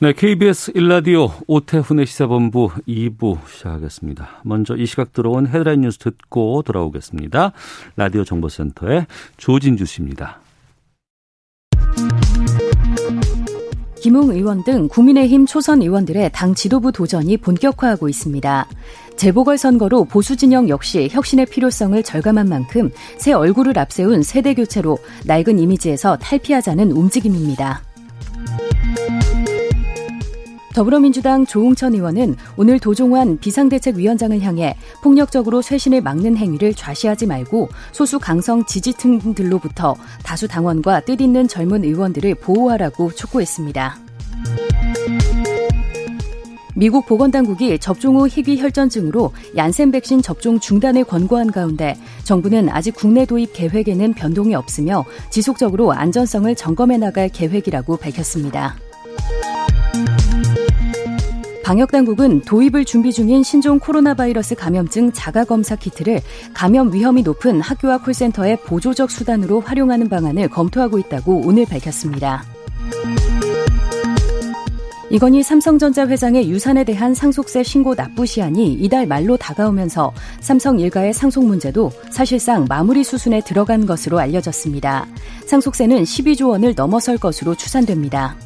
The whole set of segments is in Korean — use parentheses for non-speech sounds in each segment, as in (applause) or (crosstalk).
네, KBS 일라디오 오태훈의 시사본부 2부 시작하겠습니다. 먼저 이 시각 들어온 헤드라인 뉴스 듣고 돌아오겠습니다. 라디오 정보센터의 조진주 씨입니다. 김웅 의원 등 국민의힘 초선 의원들의 당 지도부 도전이 본격화하고 있습니다. 재보궐선거로 보수 진영 역시 혁신의 필요성을 절감한 만큼 새 얼굴을 앞세운 세대 교체로 낡은 이미지에서 탈피하자는 움직임입니다. 더불어민주당 조웅천 의원은 오늘 도종환 비상대책위원장을 향해 폭력적으로 쇄신을 막는 행위를 좌시하지 말고 소수 강성 지지층들로부터 다수 당원과 뜻 있는 젊은 의원들을 보호하라고 촉구했습니다. 미국 보건당국이 접종 후 희귀 혈전증으로 얀센 백신 접종 중단을 권고한 가운데 정부는 아직 국내 도입 계획에는 변동이 없으며 지속적으로 안전성을 점검해 나갈 계획이라고 밝혔습니다. 방역당국은 도입을 준비 중인 신종 코로나 바이러스 감염증 자가검사 키트를 감염 위험이 높은 학교와 콜센터의 보조적 수단으로 활용하는 방안을 검토하고 있다고 오늘 밝혔습니다. 이건희 삼성전자 회장의 유산에 대한 상속세 신고 납부 시한이 이달 말로 다가오면서 삼성 일가의 상속 문제도 사실상 마무리 수순에 들어간 것으로 알려졌습니다. 상속세는 12조 원을 넘어설 것으로 추산됩니다.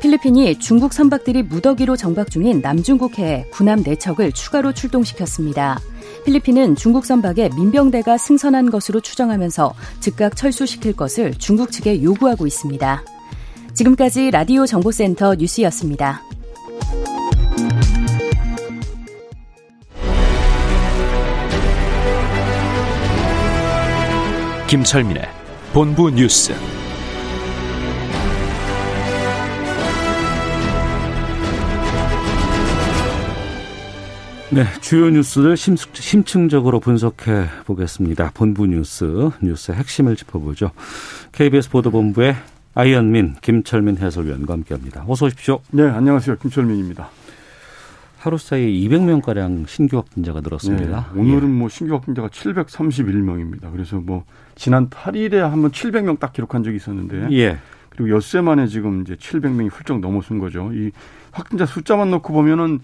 필리핀이 중국 선박들이 무더기로 정박 중인 남중국해에 군함 4척을 추가로 출동시켰습니다. 필리핀은 중국 선박에 민병대가 승선한 것으로 추정하면서 즉각 철수시킬 것을 중국 측에 요구하고 있습니다. 지금까지 라디오 정보센터 뉴스였습니다. 김철민의 본부 뉴스. 네, 주요 뉴스를 심층 적으로 분석해 보겠습니다. 본부 뉴스, 뉴스의 핵심을 짚어보죠. KBS 보도본부의 아이언민, 김철민 해설위원과 함께합니다. 어서 오십시오. 네, 안녕하세요. 김철민입니다. 하루 사이에 200명가량 신규 확진자가 늘었습니다. 네, 오늘은 뭐 신규 확진자가 731명입니다. 그래서 뭐 지난 8일에 한번 700명 딱 기록한 적이 있었는데 예. 그리고 엿새 만에 지금 이제 700명이 훌쩍 넘어선 거죠. 이 확진자 숫자만 놓고 보면은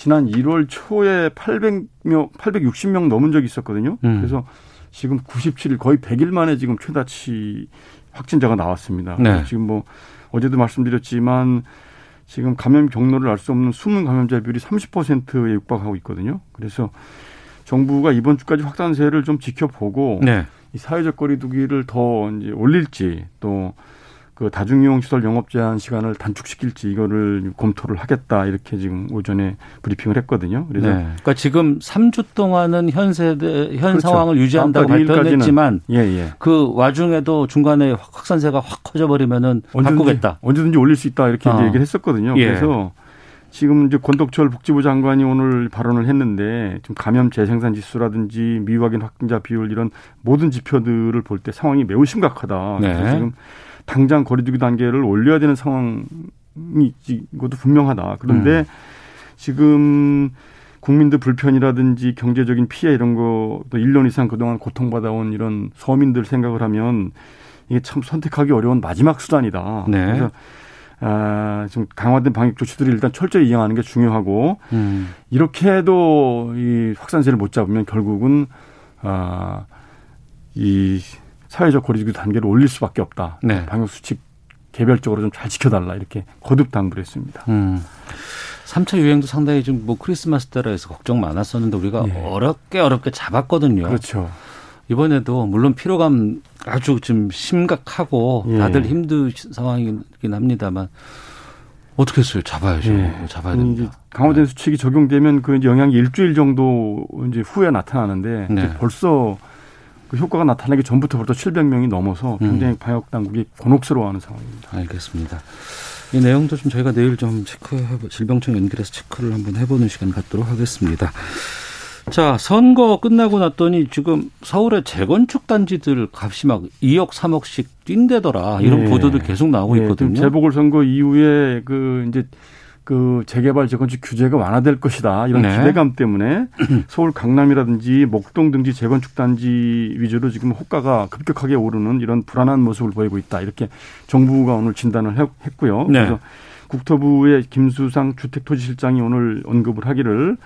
지난 1월 초에 800명, 860명 넘은 적이 있었거든요. 음. 그래서 지금 97일 거의 100일 만에 지금 최다치 확진자가 나왔습니다. 네. 지금 뭐 어제도 말씀드렸지만 지금 감염 경로를 알 수 없는 숨은 감염자 비율이 30%에 육박하고 있거든요. 그래서 정부가 이번 주까지 확산세를 좀 지켜보고 네. 이 사회적 거리두기를 더 이제 올릴지 또 그 다중이용 시설 영업 제한 시간을 단축시킬지 이거를 검토를 하겠다 이렇게 지금 오전에 브리핑을 했거든요. 그래서 네. 그러니까 지금 3주 동안은 현 세대 현 그렇죠. 상황을 유지한다고 발표했지만 예, 예. 그 와중에도 중간에 확산세가 확 커져 버리면은 바꾸겠다. 언제든지 올릴 수 있다 이렇게 어. 얘기를 했었거든요. 예. 그래서 지금 이제 권덕철 복지부 장관이 오늘 발언을 했는데 지금 감염 재생산 지수라든지 미확인 확진자 비율 이런 모든 지표들을 볼 때 상황이 매우 심각하다. 그래서 네. 지금 당장 거리두기 단계를 올려야 되는 상황이 이것도 분명하다. 그런데 음. 지금 국민들 불편이라든지 경제적인 피해 이런 거 또 1년 이상 그동안 고통받아온 이런 서민들 생각을 하면 이게 참 선택하기 어려운 마지막 수단이다. 네. 그래서 아, 좀 강화된 방역 조치들을 일단 철저히 이행하는 게 중요하고 음. 이렇게 해도 이 확산세를 못 잡으면 결국은 아, 이 사회적 거리두기 단계를 올릴 수밖에 없다. 네. 방역 수칙 개별적으로 좀 잘 지켜달라 이렇게 거듭 당부를 했습니다. 음. 3차 유행도 상당히 좀뭐 크리스마스 때라 해서 걱정 많았었는데 우리가 예. 어렵게 어렵게 잡았거든요. 그렇죠. 이번에도 물론 피로감 아주 좀 심각하고 예. 다들 힘든 상황이긴 합니다만 어떻게 했어요? 잡아야죠. 예. 잡아야 이제 됩니다. 강화된 수칙이 적용되면 그 영향이 일주일 정도 이제 후에 나타나는데 네. 벌써 그 효과가 나타나기 전부터 벌써 700명이 넘어서 굉장히 음. 방역 당국이 곤혹스러워하는 상황입니다. 알겠습니다. 이 내용도 좀 저희가 내일 좀 체크해 질병청 연결해서 체크를 한번 해보는 시간 갖도록 하겠습니다. 자, 선거 끝나고 났더니 지금 서울의 재건축 단지들 값이 막 2억, 3억씩 뛴대더라. 이런 네. 보도들 계속 나오고 네. 있거든요. 재보궐 선거 이후에 그 이제 그 재개발 재건축 규제가 완화될 것이다 이런 네. 기대감 때문에 (clears throat) 서울 강남이라든지 목동 등지 재건축 단지 위주로 지금 호가가 급격하게 오르는 이런 불안한 모습을 보이고 있다 이렇게 정부가 오늘 진단을 했고요. 네. 그래서 국토부의 김수상 주택토지실장이 오늘 언급을 하기를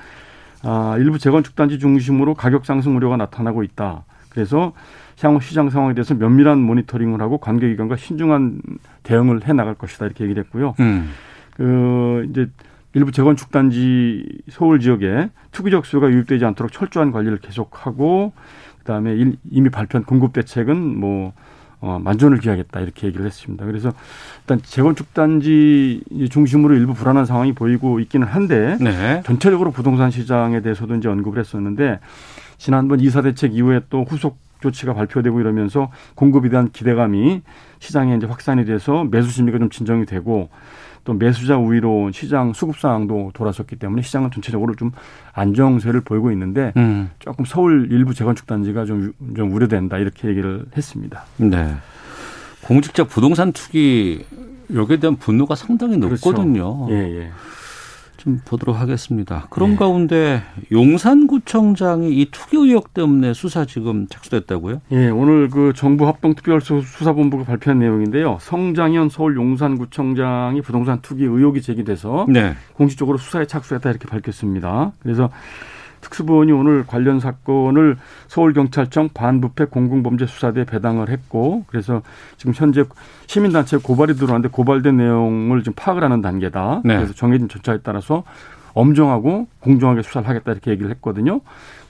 아, 일부 재건축 단지 중심으로 가격 상승 우려가 나타나고 있다. 그래서 향후 시장 상황에 대해서 면밀한 모니터링을 하고 관계기관과 신중한 대응을 해 나갈 것이다 이렇게 얘기를 했고요. 음. 그 이제 일부 재건축 단지 서울 지역에 투기 적 수요가 유입되지 않도록 철저한 관리를 계속하고 그다음에 이미 발표한 공급 대책은 뭐 어, 만전을 기하겠다 이렇게 얘기를 했습니다. 그래서 일단 재건축 단지 중심으로 일부 불안한 상황이 보이고 있기는 한데 네. 전체적으로 부동산 시장에 대해서도 이제 언급을 했었는데 지난번 이사 대책 이후에 또 후속 조치가 발표되고 이러면서 공급에 대한 기대감이 시장에 이제 확산이 돼서 매수 심리가 좀 진정이 되고 또 매수자 우위로 시장 수급 상황도 돌아섰기 때문에 시장은 전체적으로 좀 안정세를 보이고 있는데 음. 조금 서울 일부 재건축 단지가 좀, 좀 우려된다 이렇게 얘기를 했습니다. 네. 공직자 부동산 투기 여기에 대한 분노가 상당히 그렇죠. 높거든요. 그렇죠. 예, 예. 좀 보도록 하겠습니다. 그런 네. 가운데 용산구청장이 이 투기 의혹 때문에 수사 지금 착수됐다고요? 예, 오늘 그 정부 합동특별수사본부가 발표한 내용인데요. 성장현 서울 용산구청장이 부동산 투기 의혹이 제기돼서 네. 공식적으로 수사에 착수했다 이렇게 밝혔습니다. 그래서 특수본이 오늘 관련 사건을 서울경찰청 반부패 공공범죄수사대에 배당을 했고 그래서 지금 현재 시민단체 고발이 들어왔는데 고발된 내용을 지금 파악을 하는 단계다. 네. 그래서 정해진 절차에 따라서 엄정하고 공정하게 수사를 하겠다 이렇게 얘기를 했거든요.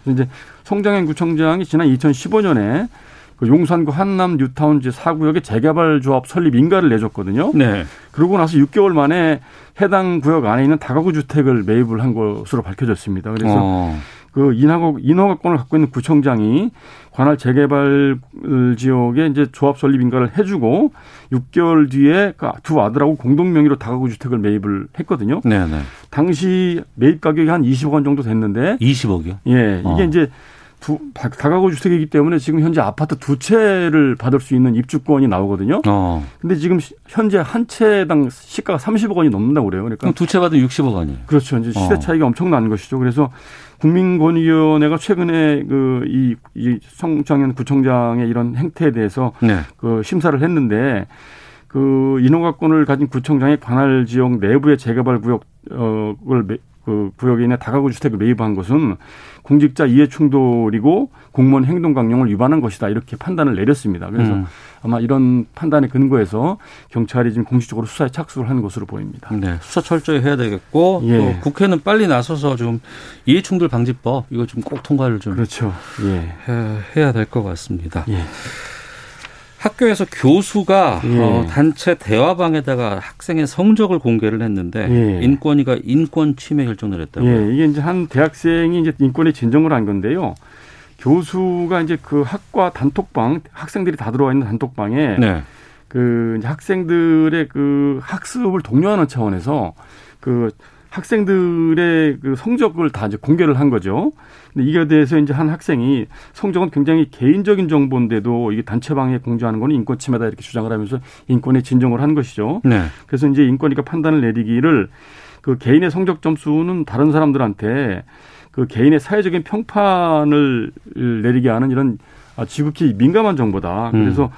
그래서 이제 송장현 구청장이 지난 2015년에 그 용산구 한남 뉴타운지 사구역에 재개발 조합 설립 인가를 내줬거든요. 네. 그러고 나서 6개월 만에 해당 구역 안에 있는 다가구 주택을 매입을 한 것으로 밝혀졌습니다. 그래서 어. 그 인허가, 인허가권을 갖고 있는 구청장이 관할 재개발 지역에 이제 조합 설립 인가를 해주고 6개월 뒤에 그두 아들하고 공동 명의로 다가구 주택을 매입을 했거든요. 네네. 네. 당시 매입 가격이 한 20억 원 정도 됐는데 20억이요? 예, 이게 어. 이제 두, 다가구 주택이기 때문에 지금 현재 아파트 두 채를 받을 수 있는 입주권이 나오거든요. 어. 근데 지금 현재 한 채당 시가가 30억 원이 넘는다고 그래요. 그러니까 두 채 받으면 60억 원이에요. 그렇죠. 이제 시세 어. 차이가 엄청난 것이죠. 그래서 국민권익위원회가 최근에 그이 이 성장현 구청장의 이런 행태에 대해서 네. 그 심사를 했는데 그 인허가권을 가진 구청장의 관할 지역 내부의 재개발 구역을 그 있는 다가구 주택을 매입한 것은 공직자 이해 충돌이고 공무원 행동 강령을 위반한 것이다 이렇게 판단을 내렸습니다. 그래서 음. 아마 이런 판단에 근거해서 경찰이 지금 공식적으로 수사에 착수를 한 것으로 보입니다. 네, 수사 철저히 해야 되겠고 예. 또 국회는 빨리 나서서 좀 이해 충돌 방지법 이거 좀 꼭 통과를 좀 그렇죠. 예. 해야 될 것 같습니다. 예. 학교에서 교수가 예. 어, 단체 대화방에다가 학생의 성적을 공개를 했는데 예. 인권위가 인권 침해 결정을 했다고요. 예, 이게 이제 한 대학생이 이제 인권에 진정을 한 건데요. 교수가 이제 그 학과 단톡방 학생들이 다 들어와 있는 단톡방에 네. 그 학생들의 그 학습을 독려하는 차원에서 그 학생들의 그 성적을 다 이제 공개를 한 거죠. 근데 이게 대해서 이제 한 학생이 성적은 굉장히 개인적인 정보인데도 이게 단체방에 공개하는 거는 인권 침해다 이렇게 주장을 하면서 인권에 진정을 한 것이죠. 네. 그래서 이제 인권위가 판단을 내리기를 그 개인의 성적 점수는 다른 사람들한테 그 개인의 사회적인 평판을 내리게 하는 이런 지극히 민감한 정보다. 그래서 음.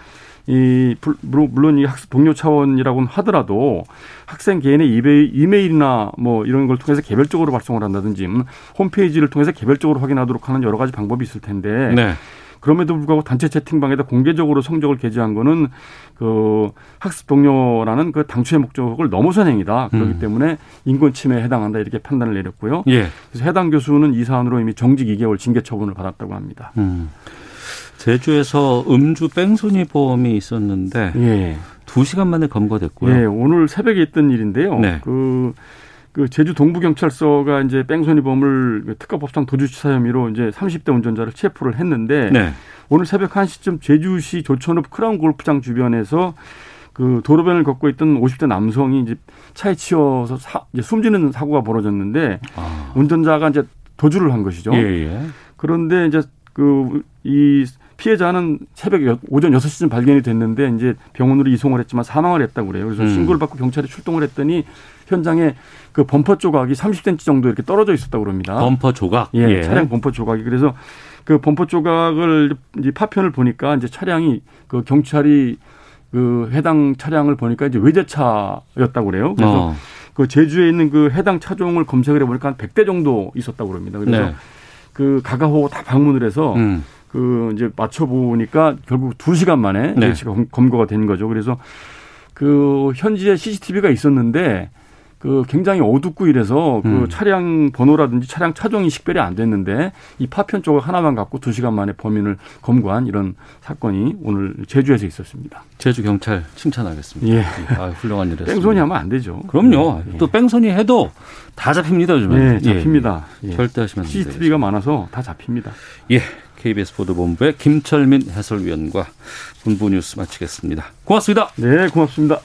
이 물론 이 학습 동료 차원이라고 하더라도 학생 개인의 이메일이나 뭐 이런 걸 통해서 개별적으로 발송을 한다든지 음, 홈페이지를 통해서 개별적으로 확인하도록 하는 여러 가지 방법이 있을 텐데 네. 그럼에도 불구하고 단체 채팅방에다 공개적으로 성적을 게재한 거는 그 학습 동료라는 그 당초의 목적을 넘어선 행위다. 그렇기 음. 때문에 인권 침해에 해당한다 이렇게 판단을 내렸고요. 예. 그래서 해당 교수는 이 사안으로 이미 정직 2개월 징계 처분을 받았다고 합니다. 음. 제주에서 음주 뺑소니 보험이 있었는데 예. 2시간 만에 검거됐고요. 예, 오늘 새벽에 있던 일인데요. 네. 그, 그 제주 동부경찰서가 이제 뺑소니 범을 그 특가법상 도주치사 혐의로 이제 30대 운전자를 체포를 했는데 네. 오늘 새벽 1시쯤 제주시 조천읍 크라운 골프장 주변에서 그 도로변을 걷고 있던 50대 남성이 이제 차에 치여서 사, 이제 숨지는 사고가 벌어졌는데 아. 운전자가 이제 도주를 한 것이죠. 예, 예. 그런데 이제 그 이 피해자는 새벽 여- 오전 6시쯤 발견이 됐는데 이제 병원으로 이송을 했지만 사망을 했다고 그래요. 그래서 음. 신고를 받고 경찰이 출동을 했더니 현장에 그 범퍼 조각이 30cm 정도 이렇게 떨어져 있었다고 그럽니다. 범퍼 조각. 예, 차량 범퍼 조각이 그래서 그 범퍼 조각을 이제 파편을 보니까 이제 차량이 그 경찰이 그 해당 차량을 보니까 이제 외제차였다고 그래요. 그래서 어. 그 제주에 있는 그 해당 차종을 검색을 해보니까 한 100대 정도 있었다고 그럽니다. 그래서 네. 그 가가호 다 방문을 해서 음. 그 이제 맞춰보니까 결국 두 시간 만에 네. 네. 검- 검거가 된 거죠. 그래서 그 현지에 CCTV가 있었는데 그 굉장히 어둡고 이래서 그 음. 차량 번호라든지 차량 차종이 식별이 안 됐는데 이 파편 조각 하나만 갖고 두 시간 만에 범인을 검거한 이런 사건이 오늘 제주에서 있었습니다. 제주 경찰 칭찬하겠습니다. 예. 아, 훌륭한 일이었습니다. 뺑소니 하면 안 되죠. 그럼요. 예. 또 뺑소니 해도 다 잡힙니다, 요즘에. 예, 잡힙니다. 예. 예. 절대 하시면. CCTV가 많아서 다 잡힙니다. 예. KBS 보도본부의 김철민 해설위원과 본부 뉴스 마치겠습니다. 고맙습니다. 네, 고맙습니다.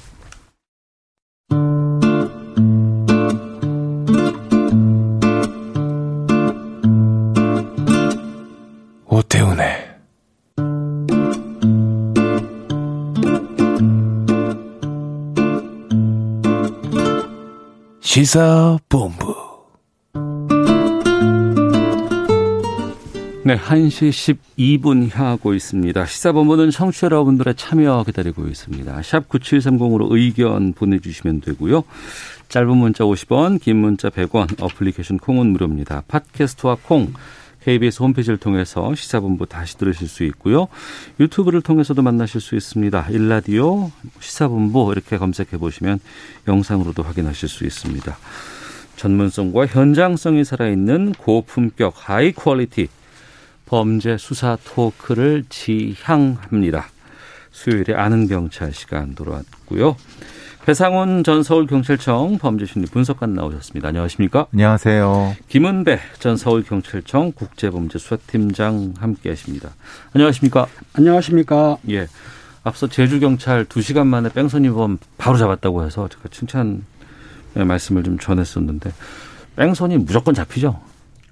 오태훈의 시사본부 네, 1시 12분 향하고 있습니다. 시사본부는 청취자 여러분들의 참여 기다리고 있습니다. 샵 9730으로 의견 보내주시면 되고요. 짧은 문자 50원, 긴 문자 100원, 어플리케이션 콩은 무료입니다. 팟캐스트와 콩, KBS 홈페이지를 통해서 시사본부 다시 들으실 수 있고요. 유튜브를 통해서도 만나실 수 있습니다. 일라디오, 시사본부 이렇게 검색해 보시면 영상으로도 확인하실 수 있습니다. 전문성과 현장성이 살아있는 고품격 high quality 범죄 수사 토크를 지향합니다. 수요일에 아는 경찰 시간 돌아왔고요. 배상훈 전 서울경찰청 범죄심리 분석관 나오셨습니다. 안녕하십니까? 안녕하세요. 김은배 전 서울경찰청 국제범죄수사팀장 함께하십니다. 안녕하십니까? 안녕하십니까. 예. 앞서 제주경찰 2시간 만에 뺑소니범 바로 잡았다고 해서 제가 칭찬 말씀을 좀 전했었는데 뺑소니 무조건 잡히죠?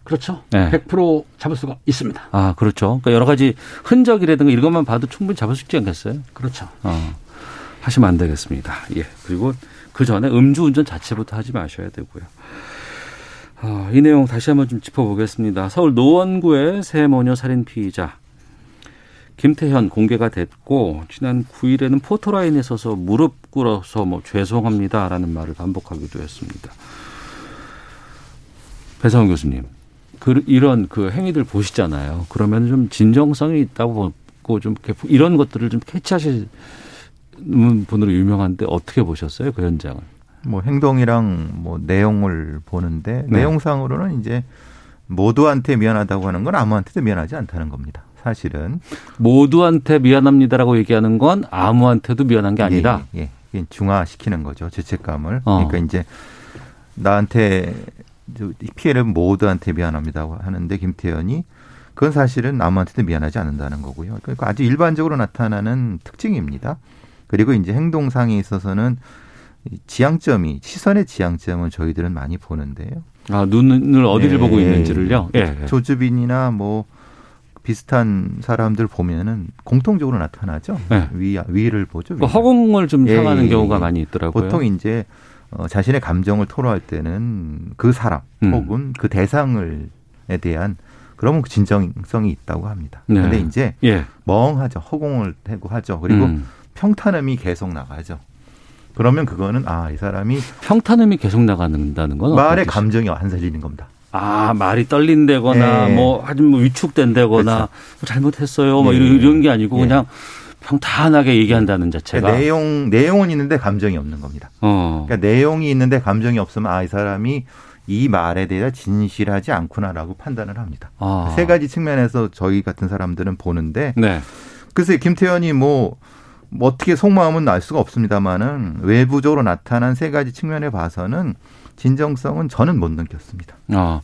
그렇죠. 네. 100% 잡을 수가 있습니다. 아, 그렇죠. 그러니까 여러 가지 흔적이라든가 이런 것만 봐도 충분히 잡을 수 있지 않겠어요? 그렇죠. 어, 하시면 안 되겠습니다. 예. 그리고 그 전에 음주운전 자체부터 하지 마셔야 되고요. 어, 이 내용 다시 한번 좀 짚어보겠습니다. 서울 노원구의 새 모녀 살인 피의자 김태현 공개가 됐고 지난 9일에는 포토라인에 서서 무릎 꿇어서 뭐 죄송합니다라는 말을 반복하기도 했습니다. 배상훈 교수님, 그 이런 그 행위들 보시잖아요. 그러면 좀 진정성이 있다고 보고 좀 이런 것들을 좀 캐치하시는 분으로 유명한데 어떻게 보셨어요 그 현장을? 뭐 행동이랑 뭐 내용을 보는데 네. 내용상으로는 이제 모두한테 미안하다고 하는 건 아무한테도 미안하지 않다는 겁니다. 사실은 모두한테 미안합니다라고 얘기하는 건 아무한테도 미안한 게 아니다. 예, 예. 이게 중화시키는 거죠 죄책감을. 어. 그러니까 이제 나한테 저 피해를 모두한테 미안합니다 하는데 김태현이 그건 사실은 아무한테도 미안하지 않는다는 거고요. 그러니까 아주 일반적으로 나타나는 특징입니다. 그리고 이제 행동상에 있어서는 이 지향점이 시선의 지향점은 저희들은 많이 보는데요. 아 눈을 어디를 예, 보고 예, 있는지를요. 예. 예. 조주빈이나 뭐 비슷한 사람들 보면은 공통적으로 나타나죠. 네. 위 위를 보죠. 그. 허공을 좀 예, 향하는 예, 경우가 예. 많이 있더라고요. 보통 이제 어, 자신의 감정을 토로할 때는 그 사람 음. 혹은 그 대상을에 대한 그러면 그 진정성이 있다고 합니다. 네. 그런데 이제 예. 멍하죠. 허공을 대고 하죠. 그리고 음. 평탄음이 계속 나가죠. 그러면 그거는 아 이 사람이 평탄음이 계속 나가는다는 건 말에? 감정이 안 살리는 겁니다. 아 말이 떨린다거나 네. 뭐 아주 뭐 위축된다거나 그렇죠. 뭐 잘못했어요 뭐 예. 이런, 이런 게 아니고 예. 그냥 평탄하게 얘기한다는 자체가 그러니까 내용 내용은 있는데 감정이 없는 겁니다. 어. 그러니까 내용이 있는데 감정이 없으면 아 이 사람이 이 말에 대해 진실하지 않구나라고 판단을 합니다. 아. 세 가지 측면에서 저희 같은 사람들은 보는데 네. 글쎄 김태현이 뭐뭐 어떻게 속마음은 알 수가 없습니다만은 외부적으로 나타난 세 가지 측면에 봐서는 진정성은 저는 못 느꼈습니다. 아,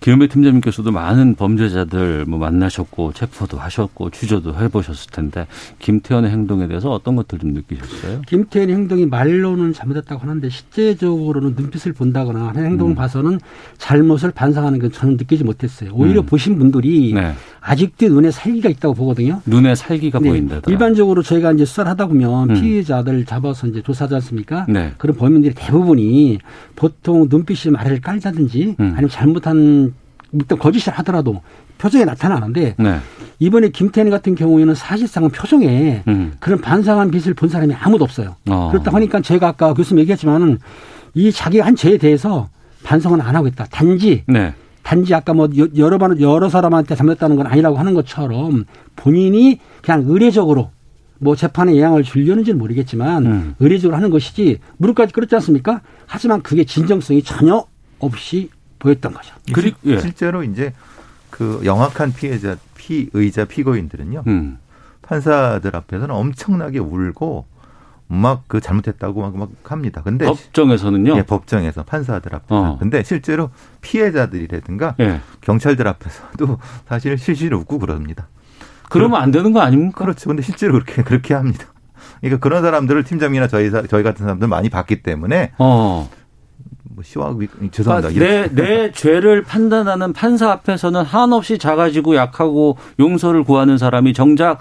김은배 팀장님께서도 많은 범죄자들 뭐 만나셨고 체포도 하셨고 취조도 해보셨을 텐데 김태현의 행동에 대해서 어떤 것들 좀 느끼셨어요? 김태현의 행동이 말로는 잘못했다고 하는데 실제적으로는 눈빛을 본다거나 하는 행동을 음. 봐서는 잘못을 반성하는 건 저는 느끼지 못했어요. 오히려 음. 보신 분들이 네. 아직도 눈에 살기가 있다고 보거든요. 눈에 살기가 네, 보인다더라. 일반적으로 저희가 이제 수사를 하다 보면 음. 피해자들 잡아서 이제 조사하지 않습니까? 네. 그런 범인들이 대부분이 보통 눈빛이 말을 깔다든지 음. 아니면 잘못한 어떤 거짓을 하더라도 표정에 나타나는데 네. 이번에 김태현 같은 경우에는 사실상은 표정에 음. 그런 반성한 빛을 본 사람이 아무도 없어요. 어. 그렇다 보니까 제가 아까 교수님 얘기했지만은 이 자기가 한 죄에 대해서 반성은 안 하고 있다. 단지 네. 단지 아까 뭐 여- 여러 번 여러 사람한테 잘못했다는 건 아니라고 하는 것처럼 본인이 그냥 의례적으로 뭐 재판에 영향을 주려는지는 모르겠지만 음. 의례적으로 하는 것이지 무릎까지 끌었지 않습니까? 하지만 그게 진정성이 전혀 없이 보였던 거죠. 그리- 실- 예. 실제로 이제 그 영악한 피해자, 피의자, 피고인들은요. 음. 판사들 앞에서는 엄청나게 울고 막 그 잘못했다고 막, 막 합니다. 근데 법정에서는요. 예, 법정에서 판사들 앞에서. 어. 근데 실제로 피해자들이라든가 예. 경찰들 앞에서도 사실 실실 웃고 그럽니다. 그러면 안 되는 거 아닙니까? 그렇죠. 근데 실제로 그렇게 그렇게 합니다. 그러니까 그런 사람들을 팀장이나 저희 사- 저희 같은 사람들 많이 봤기 때문에 어. 뭐 시와 죄송합니다. 그러니까 내, 내 죄를 판단하는 판사 앞에서는 한없이 작아지고 약하고 용서를 구하는 사람이 정작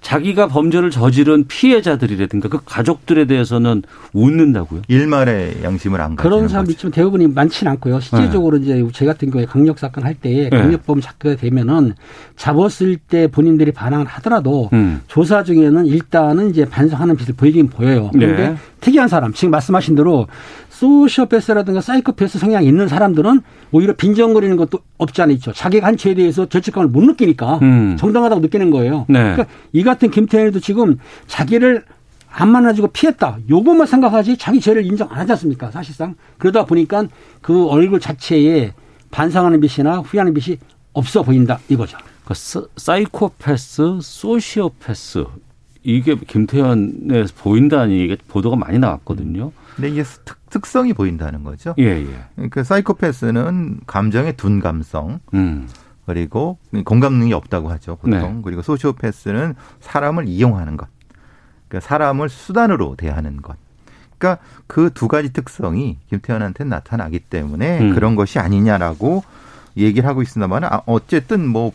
자기가 범죄를 저지른 피해자들이라든가 그 가족들에 대해서는 웃는다고요? 일말의 양심을 안 그런 거죠. 있지만 대부분이 많지는 않고요. 실제적으로 이제 제 같은 경우에 강력 사건 할때 네. 강력범 잡게 되면은 잡았을 때 본인들이 반항을 하더라도 음. 조사 중에는 일단은 이제 반성하는 빛을 보이긴 보여요. 그런데 네. 특이한 사람, 지금 말씀하신 대로 소시오패스라든가 사이코패스 성향이 있는 사람들은 오히려 빈정거리는 것도 없지 않아 있죠. 자기가 한 죄에 대해서 죄책감을 못 느끼니까 음. 정당하다고 느끼는 거예요. 네. 그러니까 이 같은 김태현도 지금 자기를 안 만나주고 피했다. 요것만 생각하지 자기 죄를 인정 안 하지 않습니까? 사실상. 그러다 보니까 그 얼굴 자체에 반성하는 빛이나 후회하는 빛이 없어 보인다. 이거죠. 그 사- 사이코패스, 소시오패스 이게 김태현에 보인다는 이게 보도가 많이 나왔거든요. 근데 이게 특, 특성이 보인다는 거죠. 예, 예. 그러니까 사이코패스는 감정의 둔감성 음. 그리고 공감 능력이 없다고 하죠 보통 네. 그리고 소시오패스는 사람을 이용하는 것, 그러니까 사람을 수단으로 대하는 것. 그러니까 그 두 가지 특성이 김태현한테 나타나기 때문에 음. 그런 것이 아니냐라고 얘기를 하고 있습니다만 아, 어쨌든 뭐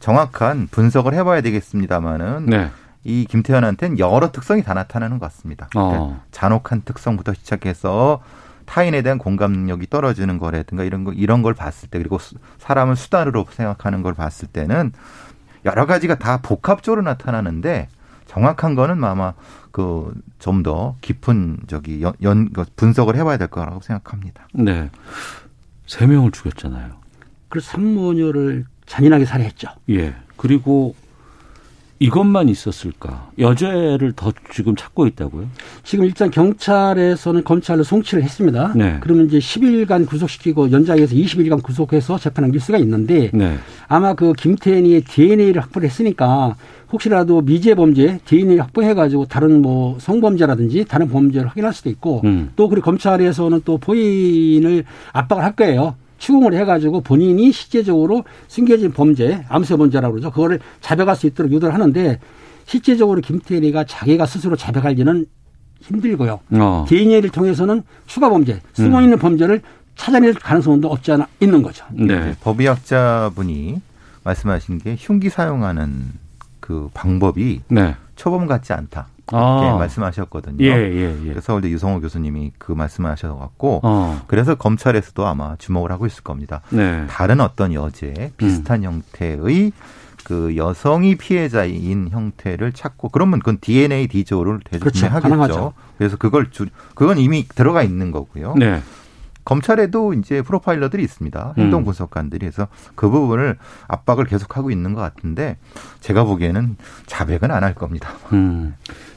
정확한 분석을 해봐야 되겠습니다만은 네. 이 김태현한테는 여러 특성이 다 나타나는 것 같습니다. 그러니까 어. 잔혹한 특성부터 시작해서 타인에 대한 공감 능력이 떨어지는 거라든가 이런 거 이런 걸 봤을 때 그리고 수- 사람을 수단으로 생각하는 걸 봤을 때는 여러 가지가 다 복합적으로 나타나는데 정확한 거는 아마 그 좀 더 깊은 저기 연, 연그 분석을 해봐야 될 거라고 생각합니다. 네. 세 명을 죽였잖아요. 그래서 산모녀를 잔인하게 살해했죠. 예. 그리고 이것만 있었을까? 여죄를 더 지금 찾고 있다고요? 지금 일단 경찰에서는 검찰로 송치를 했습니다. 네. 그러면 이제 10일간 구속시키고 연장해서 20일간 구속해서 재판 넘길 수가 있는데 네. 아마 그 김태현이 DNA를 확보를 했으니까 혹시라도 미제 범죄 DNA 확보해가지고 다른 뭐 성범죄라든지 다른 범죄를 확인할 수도 있고 음. 또 그리고 검찰에서는 또 포인을 압박을 할 거예요. 추궁을 해가지고 본인이 실제적으로 숨겨진 범죄, 암세 범죄라고 그러죠. 그거를 자백할 수 있도록 유도를 하는데 실제적으로 김태현이가 자기가 스스로 자백하기는 힘들고요. 어. DNA를 통해서는 추가 범죄, 숨어 있는 범죄를 찾아낼 가능성도 없지 않아 있는 거죠. 네. 법의학자분이 말씀하신 게 흉기 사용하는 그 방법이 네. 초범 같지 않다. 이렇게 아. 말씀하셨거든요. 예, 예, 예. 서울대 유성호 교수님이 그 말씀하셔갖고 어. 그래서 검찰에서도 아마 주목을 하고 있을 겁니다. 네. 다른 어떤 여죄 비슷한 형태의 그 여성이 피해자인 형태를 찾고 그러면 그건 DNA 디조를 그렇죠. 대중에 가능하죠. 하겠죠. 그래서 그걸 주 그건 이미 들어가 있는 거고요. 네. 검찰에도 이제 프로파일러들이 있습니다. 행동 분석관들이 해서 그 부분을 압박을 계속하고 있는 것 같은데 제가 보기에는 자백은 안 할 겁니다. 음.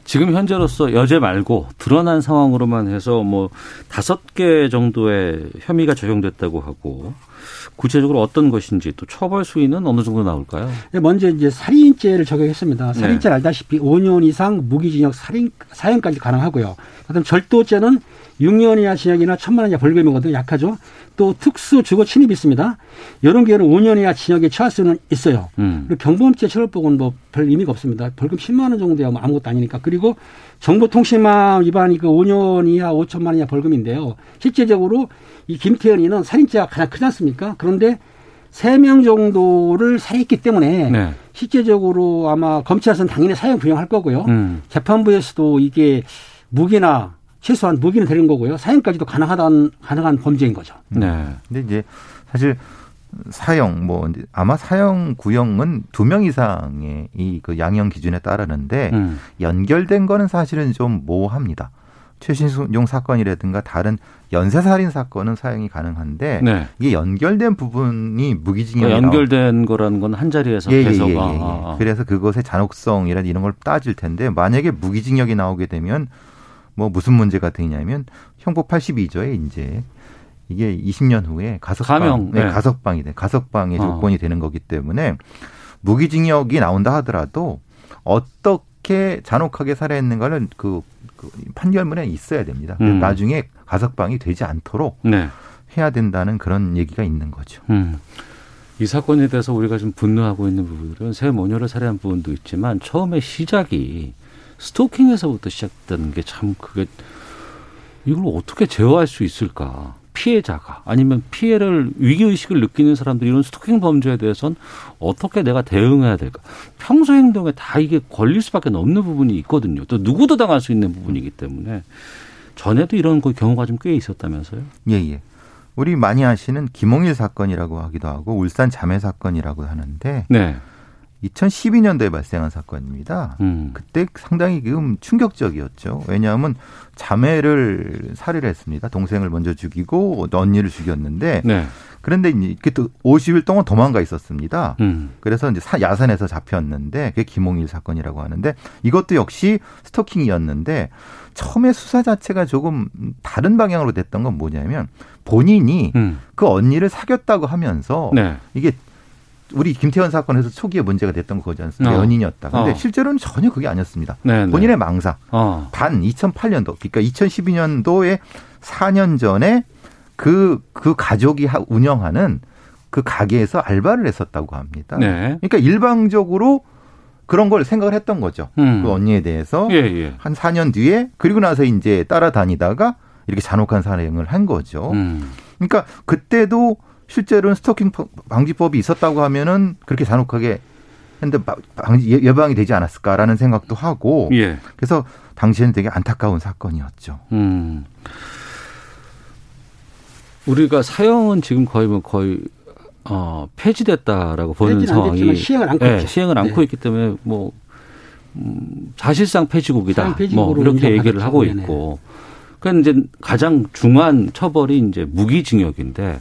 지금 현재로서 여죄 말고 드러난 상황으로만 해서 뭐 다섯 개 정도의 혐의가 적용됐다고 하고 구체적으로 어떤 것인지 또 처벌 수위는 어느 정도 나올까요? 네, 먼저 이제 살인죄를 적용했습니다. 살인죄 네. 알다시피 5년 이상 무기징역 살인 사형까지 가능하고요. 그다음 절도죄는 6년 이하 징역이나 1천만 원 이하 벌금이거든요. 약하죠. 또 특수 주거 침입이 있습니다. 이런 경우는 5년 이하 징역에 처할 수는 있어요. 음. 그리고 경범죄 처벌법은 뭐 별 의미가 없습니다. 벌금 10만 원 정도야 뭐 아무것도 아니니까. 그리고 정보통신망 위반이 그 5년 이하 5천만 원 이하 벌금인데요. 실제적으로 이 김태현이는 살인죄가 가장 크지 않습니까? 그런데 세명 정도를 살해했기 때문에 네. 실제적으로 아마 검찰에서는 당연히 사형 구형할 거고요. 음. 재판부에서도 이게 무기나 최소한 무기는 되는 거고요. 사형까지도 가능하다는 가능한 범죄인 거죠. 네. 근데 이제 사실 사형 뭐 이제 아마 사형 구형은 두 명 이상의 이 그 양형 기준에 따르는데 음. 연결된 거는 사실은 좀 모호합니다. 최신용 사건이라든가 다른 연쇄 살인 사건은 사형이 가능한데 네. 이게 연결된 부분이 무기징역이 그러니까 연결된 거라는 건 한 자리에서 예, 예, 계속 예, 예, 아, 예. 아, 아. 그래서 그것의 잔혹성이라 이런 걸 따질 텐데 만약에 무기징역이 나오게 되면 뭐 무슨 문제가 되냐면 형법 82조에 이제 이게 20년 후에 가석방, 가명, 네, 네. 가석방이 돼, 가석방의 어. 조건이 되는 거기 때문에 무기징역이 나온다 하더라도 어떻게 잔혹하게 살해했는가는 그, 그 판결문에 있어야 됩니다. 음. 나중에 가석방이 되지 않도록 네. 해야 된다는 그런 얘기가 있는 거죠. 음. 이 사건에 대해서 우리가 좀 분노하고 있는 부분들은 새 모녀를 살해한 부분도 있지만 처음에 시작이 스토킹에서부터 시작되는 게 참 그게 이걸 어떻게 제어할 수 있을까? 피해자가 아니면 피해를 위기 의식을 느끼는 사람들이 이런 스토킹 범죄에 대해서는 어떻게 내가 대응해야 될까? 평소 행동에 다 이게 걸릴 수밖에 없는 부분이 있거든요. 또 누구도 당할 수 있는 부분이기 때문에 전에도 이런 그 경우가 좀 꽤 있었다면서요? 예, 예. 우리 많이 아시는 김홍일 사건이라고 하기도 하고 울산 자매 사건이라고 하는데 네. 2012년도에 발생한 사건입니다. 음. 그때 상당히 좀 충격적이었죠. 왜냐하면 자매를 살해를 했습니다. 동생을 먼저 죽이고 언니를 죽였는데 네. 그런데 이제 그때 50일 동안 도망가 있었습니다. 음. 그래서 이제 사- 야산에서 잡혔는데 그게 김홍일 사건이라고 하는데 이것도 역시 스토킹이었는데 처음에 수사 자체가 조금 다른 방향으로 됐던 건 뭐냐면 본인이 음. 그 언니를 사귀었다고 하면서 네. 이게 우리 김태현 사건에서 초기에 문제가 됐던 거지 않습니까? 어. 연인이었다. 근데 어. 실제로는 전혀 그게 아니었습니다. 네, 네. 본인의 망상. 어. 단 2008년도, 그러니까 2012년도에 4년 전에 그, 그 가족이 하- 운영하는 그 가게에서 알바를 했었다고 합니다. 네. 그러니까 일방적으로 그런 걸 생각을 했던 거죠. 음. 그 언니에 대해서 예, 예. 한 4년 뒤에 그리고 나서 이제 따라다니다가 이렇게 잔혹한 살해을 한 거죠. 음. 그러니까 그때도 실제로는 스토킹 방지법이 있었다고 하면은 그렇게 잔혹하게 했는데 예- 예방이 되지 않았을까라는 생각도 하고 예. 그래서 당시에는 되게 안타까운 사건이었죠. 음. 우리가 사형은 지금 거의 뭐 거의 어, 폐지됐다라고 보는 상황이 시행을 안고 예, 있죠. 시행을 안고 네. 있기 때문에 뭐 음, 사실상 폐지국이다. 뭐 이렇게 얘기를. 하고 네네. 있고. 그러니까 이제 가장 중한 처벌이 이제 무기징역인데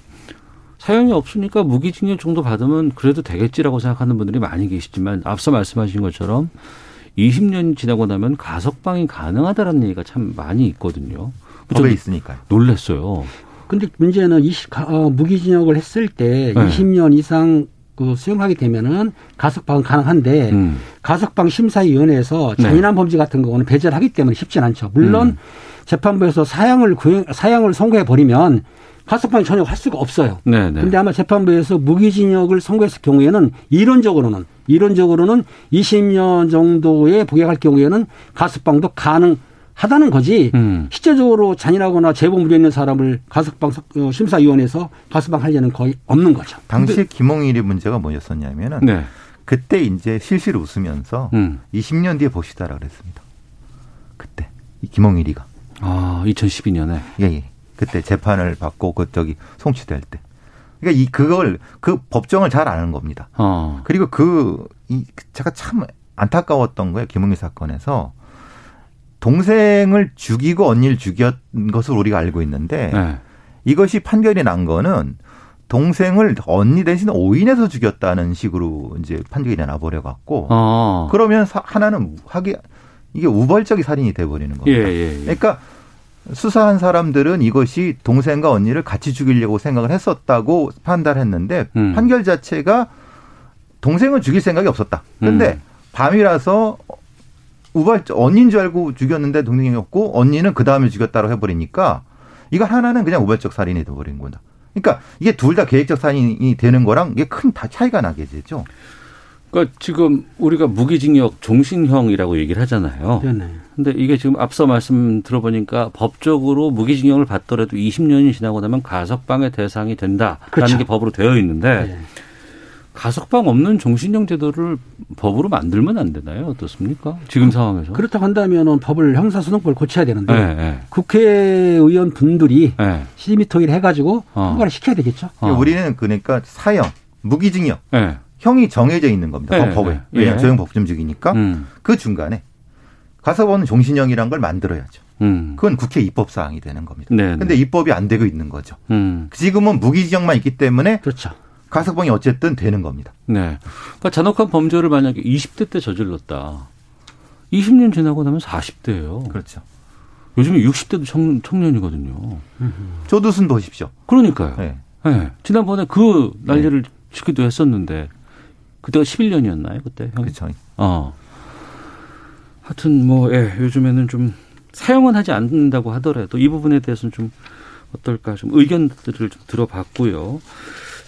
사형이 없으니까 무기징역 정도 받으면 그래도 되겠지라고 생각하는 분들이 많이 계시지만 앞서 말씀하신 것처럼 20년이 지나고 나면 가석방이 가능하다라는 얘기가 참 많이 있거든요. 법에 좀 있으니까요. 놀랬어요. 근데 문제는 20, 가- 어, 무기징역을 했을 때 네. 20년 이상 그 수용하게 되면은 가석방은 가능한데 음. 가석방 심사위원회에서 네. 잔인한 범죄 같은 경우는 배제를 하기 때문에 쉽진 않죠. 물론 음. 재판부에서 사형을 구형, 사형을 선고해 버리면 가석방이 전혀 할 수가 없어요. 네, 네. 근데 아마 재판부에서 무기징역을 선고했을 경우에는 이론적으로는 이론적으로는 20년 정도에 복역할 경우에는 가석방도 가능하다는 거지. 음. 실제적으로 잔인하거나 제보 무려 있는 사람을 가석방 석- 어, 심사위원회에서 가석방 하려는 거의 없는 거죠. 당시에 김홍일의 문제가 뭐였었냐면은 네. 그때 이제 실실 웃으면서 음. 20년 뒤에 봅시다라 그랬습니다. 그때 이 김홍일이가 아, 2012년에. 예, 예. 그때 재판을 받고 그 저기 송치될 때. 그러니까 이 그걸 그 법정을 잘 아는 겁니다. 어. 그리고 그, 이, 제가 참 안타까웠던 거예요. 김웅희 사건에서. 동생을 죽이고 언니를 죽였 것을 우리가 알고 있는데 네. 이것이 판결이 난 거는 동생을 언니 대신 오인해서 죽였다는 식으로 이제 판결이 나버려 갖고 어. 그러면 사- 하나는 하기 이게 우발적인 살인이 돼 버리는 예, 겁니다. 예, 예. 그러니까 수사한 사람들은 이것이 동생과 언니를 같이 죽이려고 생각을 했었다고 판단했는데 음. 판결 자체가 동생을 죽일 생각이 없었다. 근데 음. 밤이라서 우발 언니인 줄 알고 죽였는데 동생이었고 언니는 그 다음에 죽였다고 해버리니까 이거 하나는 그냥 우발적 살인이 돼버린 거다. 그러니까 이게 둘 다 계획적 살인이 되는 거랑 이게 큰 다 차이가 나게 되죠. 그러니까 지금 우리가 무기징역 종신형이라고 얘기를 하잖아요. 네네. 근데 이게 지금 앞서 말씀 들어보니까 법적으로 무기징역을 받더라도 20년이 지나고 나면 가석방의 대상이 된다라는 그렇죠. 게 법으로 되어 있는데 네. 가석방 없는 종신형 제도를 법으로 만들면 안 되나요? 어떻습니까? 지금 상황에서. 그렇다고 한다면은 법을 형사소송법을 고쳐야 되는데 네, 네. 국회의원 분들이 네. 심의토의를 해가지고 어. 통과를 시켜야 되겠죠. 어. 우리는 그러니까 사형, 무기징역 네. 형이 정해져 있는 겁니다. 네, 법에. 네. 왜냐하면 예. 조형 법정직이니까 음, 그 중간에 가석방은 종신형이란 걸 만들어야죠. 음. 그건 국회 입법 사항이 되는 겁니다. 네, 근데 입법이 안 되고 있는 거죠. 음. 지금은 무기징역만 있기 때문에 그렇죠. 가석방이 어쨌든 되는 겁니다. 네. 그러니까 잔혹한 범죄를 만약에 20대 때 저질렀다. 20년 지나고 나면 40대예요. 그렇죠. 요즘에 60대도 청, 청년이거든요. 조두순 보십시오. 그러니까요. 네. 네. 지난번에 그 난리를 치기도 했었는데 그때가 11년이었나요? 그때 형? 그렇죠. 어. 하여튼 뭐 예, 요즘에는 좀 사용은 하지 않는다고 하더라도 이 부분에 대해서는 좀 어떨까 좀 의견들을 좀 들어봤고요.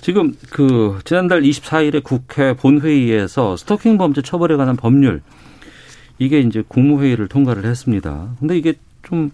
지금 그 지난달 24일에 국회 본회의에서 스토킹 범죄 처벌에 관한 법률 이게 이제 국무회의를 통과를 했습니다. 근데 이게 좀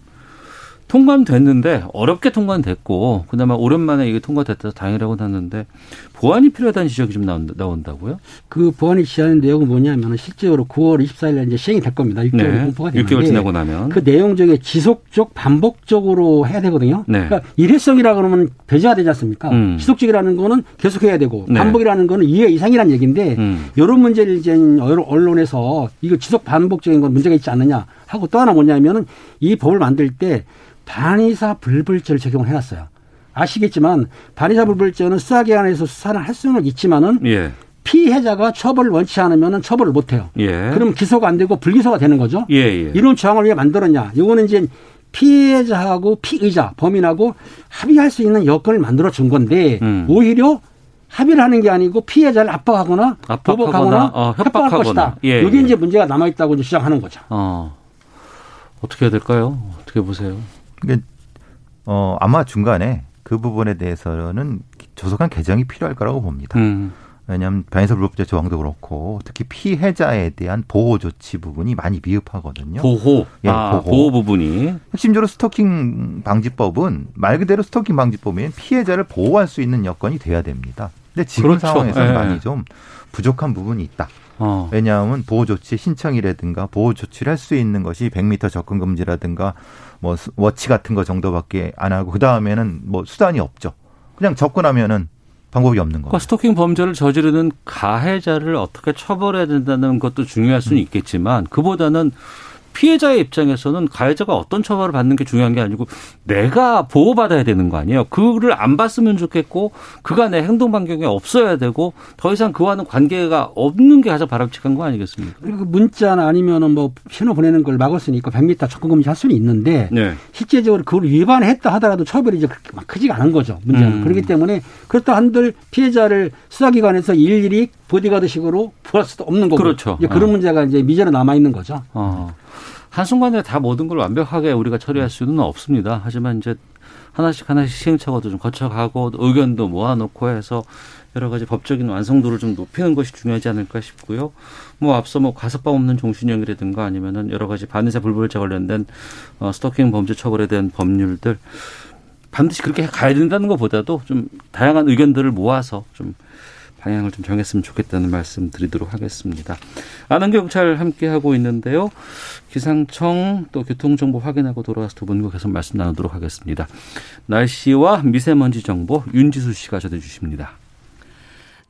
통과는 됐는데 어렵게 통과는 됐고 그나마 오랜만에 이게 통과됐다 다행이라고 하는데 보완이 필요하다는 지적이 좀 나온다, 나온다고요? 그 보안이 지시하는 내용은 뭐냐면 실제로 9월 24일에 이제 시행이 될 겁니다. 6개월 공포가 되는데 6개월 네. 지나고 나면 그 내용 중에 지속적 반복적으로 해야 되거든요. 네. 그러니까 일회성이라 그러면 배제가 되지 않습니까? 음. 지속적이라는 거는 계속해야 되고 네. 반복이라는 거는 2회 이상이라는 얘기인데 음. 이런 문제를 이제 여러 언론에서 이거 지속 반복적인 건 문제가 있지 않느냐 하고 또 하나 뭐냐면은 이 법을 만들 때 반의사 불벌죄를 적용을 해놨어요. 아시겠지만 반의사 불벌죄는 수사기 관에서 수사를 할 수는 있지만은 예. 피해자가 처벌을 원치 않으면 처벌을 못 해요. 예. 그럼 기소가 안 되고 불기소가 되는 거죠. 예, 예. 이런 조항을 왜 만들었냐? 이거는 이제 피해자하고 피의자, 범인하고 합의할 수 있는 여건을 만들어 준 건데 음. 오히려 합의를 하는 게 아니고 피해자를 압박하거나, 압박하거나, 보복하거나 어, 협박할 협박하거나. 것이다. 예, 이게 예. 이제 문제가 남아 있다고 이제 주장하는 거죠. 어. 어떻게 해야 될까요? 어떻게 보세요? 이게 어 아마 중간에 그 부분에 대해서는 조속한 개정이 필요할 거라고 봅니다. 음. 왜냐하면 반의사 불법죄 조항도 그렇고 특히 피해자에 대한 보호 조치 부분이 많이 미흡하거든요. 보호. 예, 아, 보호. 보호 부분이. 핵심적으로 스토킹 방지법은 말 그대로 스토킹 방지법이면 피해자를 보호할 수 있는 여건이 돼야 됩니다. 근데 지금 그렇죠. 상황에서는 예. 많이 좀 부족한 부분이 있다. 어. 왜냐하면 보호 조치 신청이라든가 보호 조치를 할 수 있는 것이 100m 접근 금지라든가 뭐 수- 워치 같은 거 정도밖에 안 하고 그 다음에는 뭐 수단이 없죠. 그냥 접근하면은 방법이 없는 그러니까 거예요. 스토킹 범죄를 저지르는 가해자를 어떻게 처벌해야 된다는 것도 중요할 수는 있겠지만 그보다는 피해자의 입장에서는 가해자가 어떤 처벌을 받는 게 중요한 게 아니고 내가 보호받아야 되는 거 아니에요. 그를 안 봤으면 좋겠고 그간의 행동 반경이 없어야 되고 더 이상 그와는 관계가 없는 게 가장 바람직한 거 아니겠습니까? 그리고 문자나 아니면은 뭐 신호 보내는 걸 막았으니까 100m 접근 금지 할 수는 있는데 네. 실제적으로 그걸 위반했다 하더라도 처벌이 이제 그렇게 막 크지가 않은 거죠. 문제는. 음. 그렇기 때문에 그렇다 한들 피해자를 수사기관에서 일일이 보디가드식으로 구할 수도 없는 거고. 그렇죠. 이제 그런 어. 문제가 이제 미제로 남아 있는 거죠. 어. 한순간에 다 모든 걸 완벽하게 우리가 처리할 수는 없습니다. 하지만 이제 하나씩 하나씩 시행착오도 좀 거쳐가고 의견도 모아놓고 해서 여러 가지 법적인 완성도를 좀 높이는 것이 중요하지 않을까 싶고요. 뭐 앞서 뭐 가석방 없는 종신형이라든가 아니면은 여러 가지 반의사 불벌죄 관련된 어, 스토킹 범죄 처벌에 대한 법률들 반드시 그렇게 가야 된다는 것보다도 좀 다양한 의견들을 모아서 좀 방향을 좀 정했으면 좋겠다는 말씀 드리도록 하겠습니다. 아는 경찰 함께 하고 있는데요. 기상청 또 교통정보 확인하고 돌아와서 두 분과 계속 말씀 나누도록 하겠습니다. 날씨와 미세먼지 정보 윤지수 씨가 전해주십니다.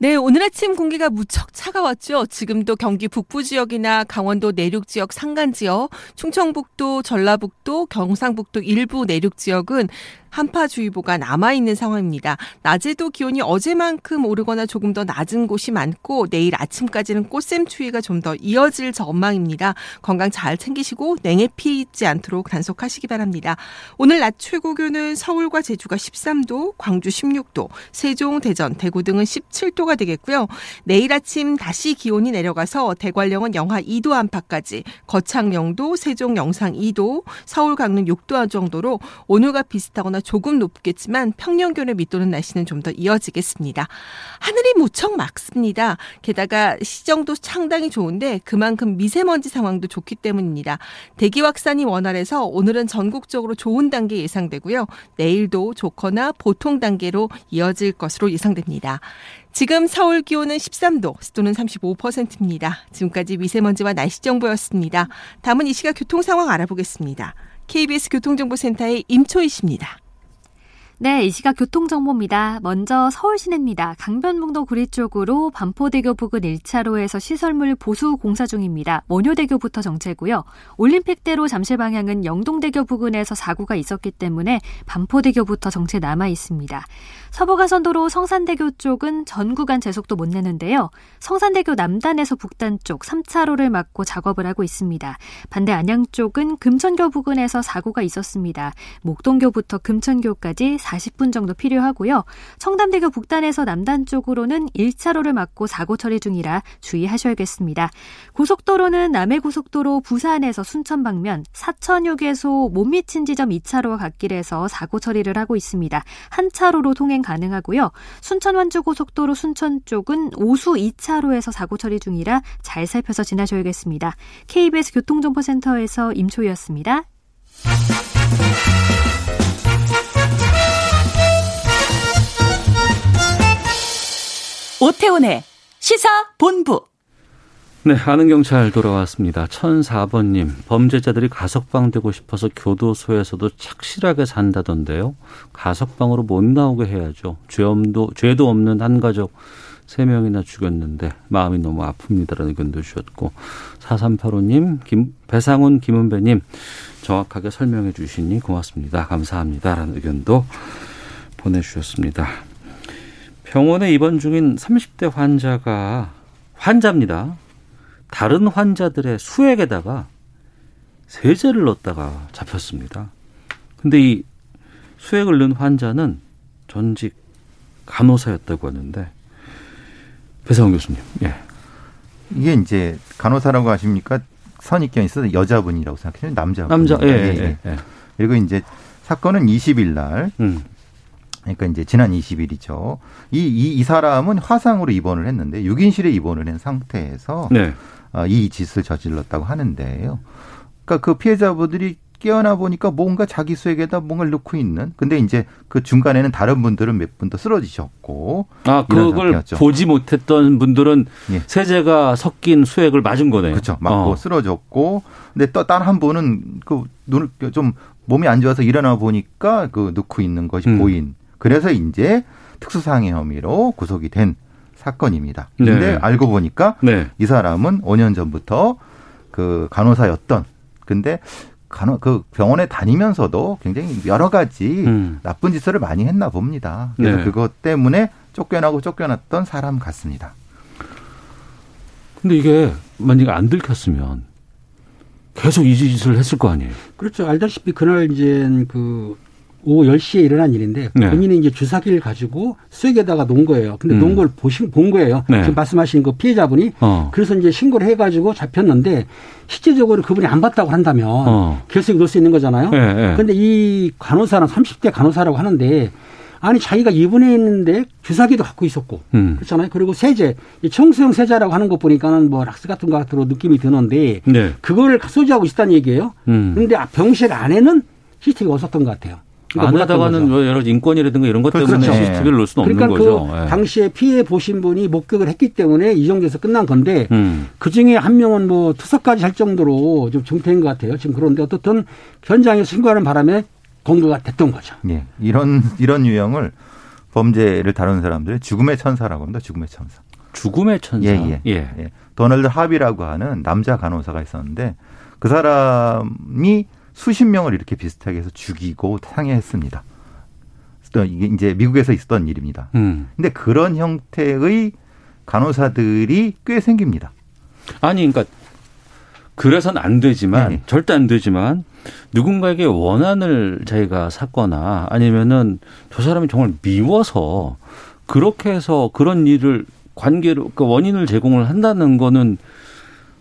네, 오늘 아침 공기가 무척 차가웠죠. 지금도 경기 북부 지역이나 강원도 내륙 지역 산간 지역, 충청북도, 전라북도, 경상북도 일부 내륙 지역은 한파주의보가 남아있는 상황입니다. 낮에도 기온이 어제만큼 오르거나 조금 더 낮은 곳이 많고 내일 아침까지는 꽃샘추위가 좀 더 이어질 전망입니다. 건강 잘 챙기시고 냉해 피지 않도록 단속하시기 바랍니다. 오늘 낮 최고 기온은 서울과 제주가 13도, 광주 16도, 세종, 대전, 대구 등은 17도가 되겠고요. 내일 아침 다시 기온이 내려가서 대관령은 영하 2도 안팎까지, 거창 영도, 세종 영상 2도, 서울 강릉 6도 정도로 오늘과 비슷하거나 조금 높겠지만 평년 기온을 밑도는 날씨는 좀 더 이어지겠습니다. 하늘이 무척 맑습니다. 게다가 시정도 상당히 좋은데 그만큼 미세먼지 상황도 좋기 때문입니다. 대기 확산이 원활해서 오늘은 전국적으로 좋은 단계 예상되고요. 내일도 좋거나 보통 단계로 이어질 것으로 예상됩니다. 지금 서울 기온은 13도, 습도는 35%입니다. 지금까지 미세먼지와 날씨 정보였습니다. 다음은 이 시각 교통 상황 알아보겠습니다. KBS 교통정보센터의 임초희 씨입니다. 네, 이 시각 교통정보입니다. 먼저 서울 시내입니다. 강변북로 구리 쪽으로 반포대교 부근 1차로에서 시설물 보수 공사 중입니다. 원효대교부터 정체고요. 올림픽대로 잠실 방향은 영동대교 부근에서 사고가 있었기 때문에 반포대교부터 정체 남아 있습니다. 서부가선도로 성산대교 쪽은 전 구간 제속도 못 내는데요. 성산대교 남단에서 북단 쪽 3차로를 막고 작업을 하고 있습니다. 반대 안양 쪽은 금천교 부근에서 사고가 있었습니다. 목동교부터 금천교까지 40분 정도 필요하고요. 청담대교 북단에서 남단 쪽으로는 1차로를 막고 사고 처리 중이라 주의하셔야겠습니다. 고속도로는 남해고속도로 부산에서 순천 방면 사천휴게소 못 미친 지점 2차로와 갓길에서 사고 처리를 하고 있습니다. 한 차로로 통행 가능하고요. 순천 완주고속도로 순천 쪽은 오수 2차로에서 사고 처리 중이라 잘 살펴서 지나셔야겠습니다. KBS 교통정보센터에서 임초희였습니다. 오태훈의 시사 본부. 네, 아는 경찰 돌아왔습니다. 1004번님, 범죄자들이 가석방 되고 싶어서 교도소에서도 착실하게 산다던데요. 가석방으로 못 나오게 해야죠. 죄도, 죄도 없는 한 가족 3명이나 죽였는데 마음이 너무 아픕니다라는 의견도 주셨고, 4385님, 김, 배상훈, 김은배님, 정확하게 설명해 주시니 고맙습니다. 감사합니다라는 의견도 보내주셨습니다. 병원에 입원 중인 30대 환자가 환자입니다. 다른 환자들의 수액에다가 세제를 넣었다가 잡혔습니다. 근데 이 수액을 넣은 환자는 전직 간호사였다고 하는데 배상훈 교수님. 예. 이게 이제 간호사라고 하십니까? 선입견 있어서 여자분이라고 생각해요. 남자분. 남자. 예, 예, 예, 예. 그리고 이제 사건은 20일 날 음. 그러니까 이제 지난 20일이죠. 이, 이, 이 사람은 화상으로 입원을 했는데 6인실에 입원을 한 상태에서 네. 어, 이 짓을 저질렀다고 하는데요. 그러니까 그 피해자분들이 깨어나 보니까 뭔가 자기 수액에다 뭔가를 넣고 있는. 근데 이제 그 중간에는 다른 분들은 몇 분 더 쓰러지셨고. 아, 그걸 상태였죠. 보지 못했던 분들은 예. 세제가 섞인 수액을 맞은 거네요. 그렇죠. 맞고 어. 쓰러졌고. 근데 또 다른 한 분은 그 눈을 좀 몸이 안 좋아서 일어나 보니까 그 넣고 있는 것이 음. 보인. 그래서 이제 특수상해 혐의로 구속이 된 사건입니다. 네. 근데 알고 보니까 네. 이 사람은 5년 전부터 그 간호사였던 근데 간호 그 병원에 다니면서도 굉장히 여러 가지 음. 나쁜 짓을 많이 했나 봅니다. 그래서 네. 그것 때문에 쫓겨나고 쫓겨났던 사람 같습니다. 근데 이게 만약에 안 들켰으면 계속 이 짓을 했을 거 아니에요. 그렇죠. 알다시피 그날 이제 그 오후 10시에 일어난 일인데 네. 본인이 이제 주사기를 가지고 수액에다가 놓은 거예요. 근데 음. 놓은 걸 보신 본 거예요. 네. 지금 말씀하신 그 피해자분이 어. 그래서 이제 신고를 해 가지고 잡혔는데 실제적으로 그분이 안 봤다고 한다면 어. 결석이 넣을 수 있는 거잖아요. 예, 예. 근데 이 간호사는 30대 간호사라고 하는데 아니 자기가 입원해 있는데 주사기도 갖고 있었고 음. 그렇잖아요. 그리고 세제 이 청소용 세제라고 하는 것 보니까는 뭐 락스 같은 것 같으로 느낌이 드는데 네. 그걸 소지하고 있다는 얘기예요. 음. 근데 병실 안에는 CCTV가 없었던 것 같아요. 그러니까 몰랐던 안에다가는 거죠. 뭐 여러 인권이라든가 이런 것 때문에 그렇죠. CCTV를 넣을 수는 그러니까 없는 그 거죠. 예. 당시에 피해 보신 분이 목격을 했기 때문에 이 정도에서 끝난 건데 음. 그 중에 한 명은 뭐 투석까지 할 정도로 좀 중태인 것 같아요. 지금 그런데 어떻든 현장에 신고하는 바람에 공개가 됐던 거죠. 예. 이런 이런 유형을 범죄를 다루는 사람들은 죽음의 천사라고 합니다. 죽음의 천사. 죽음의 천사. 예, 예. 예. 도널드 합이라고 하는 남자 간호사가 있었는데 그 사람이 수십 명을 이렇게 비슷하게 해서 죽이고 상해했습니다. 이게 이제 미국에서 있었던 일입니다. 음. 근데 그런 형태의 간호사들이 꽤 생깁니다. 아니, 그러니까 그래서는 안 되지만 네. 절대 안 되지만 누군가에게 원한을 자기가 샀거나 아니면은 저 사람이 정말 미워서 그렇게 해서 그런 일을 관계로 그 원인을 제공을 한다는 거는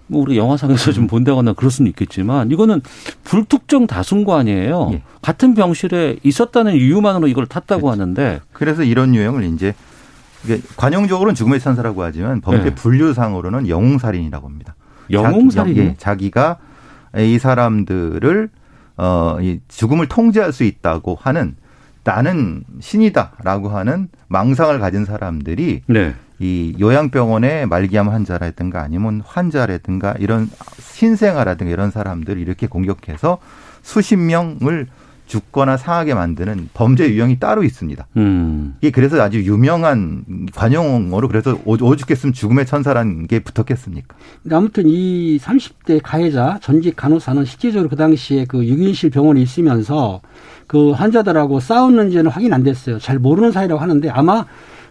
뭐 우리 영화상에서 좀 본다거나 그럴 수는 있겠지만 이거는 불특정 다수인 아니에요. 예. 같은 병실에 있었다는 이유만으로 이걸 탔다고 그렇죠. 하는데 그래서 이런 유형을 이제 이게 관용적으로는 죽음의 천사라고 하지만 범죄 네. 분류상으로는 영웅살인이라고 합니다. 영웅살인 자기, 예, 자기가 이 사람들을 어, 이 죽음을 통제할 수 있다고 하는 나는 신이다라고 하는 망상을 가진 사람들이 네. 이 요양병원의 말기암 환자라든가 아니면 환자라든가 이런 신생아라든가 이런 사람들 이렇게 공격해서 수십 명을 죽거나 상하게 만드는 범죄 유형이 따로 있습니다. 음. 이게 그래서 아주 유명한 관용어로 그래서 오- 오죽했으면 죽음의 천사라는 게 붙었겠습니까? 아무튼 이 30대 가해자 전직 간호사는 실질적으로 그 당시에 그 6인실 병원에 있으면서 그 환자들하고 싸웠는지는 확인 안 됐어요. 잘 모르는 사이라고 하는데 아마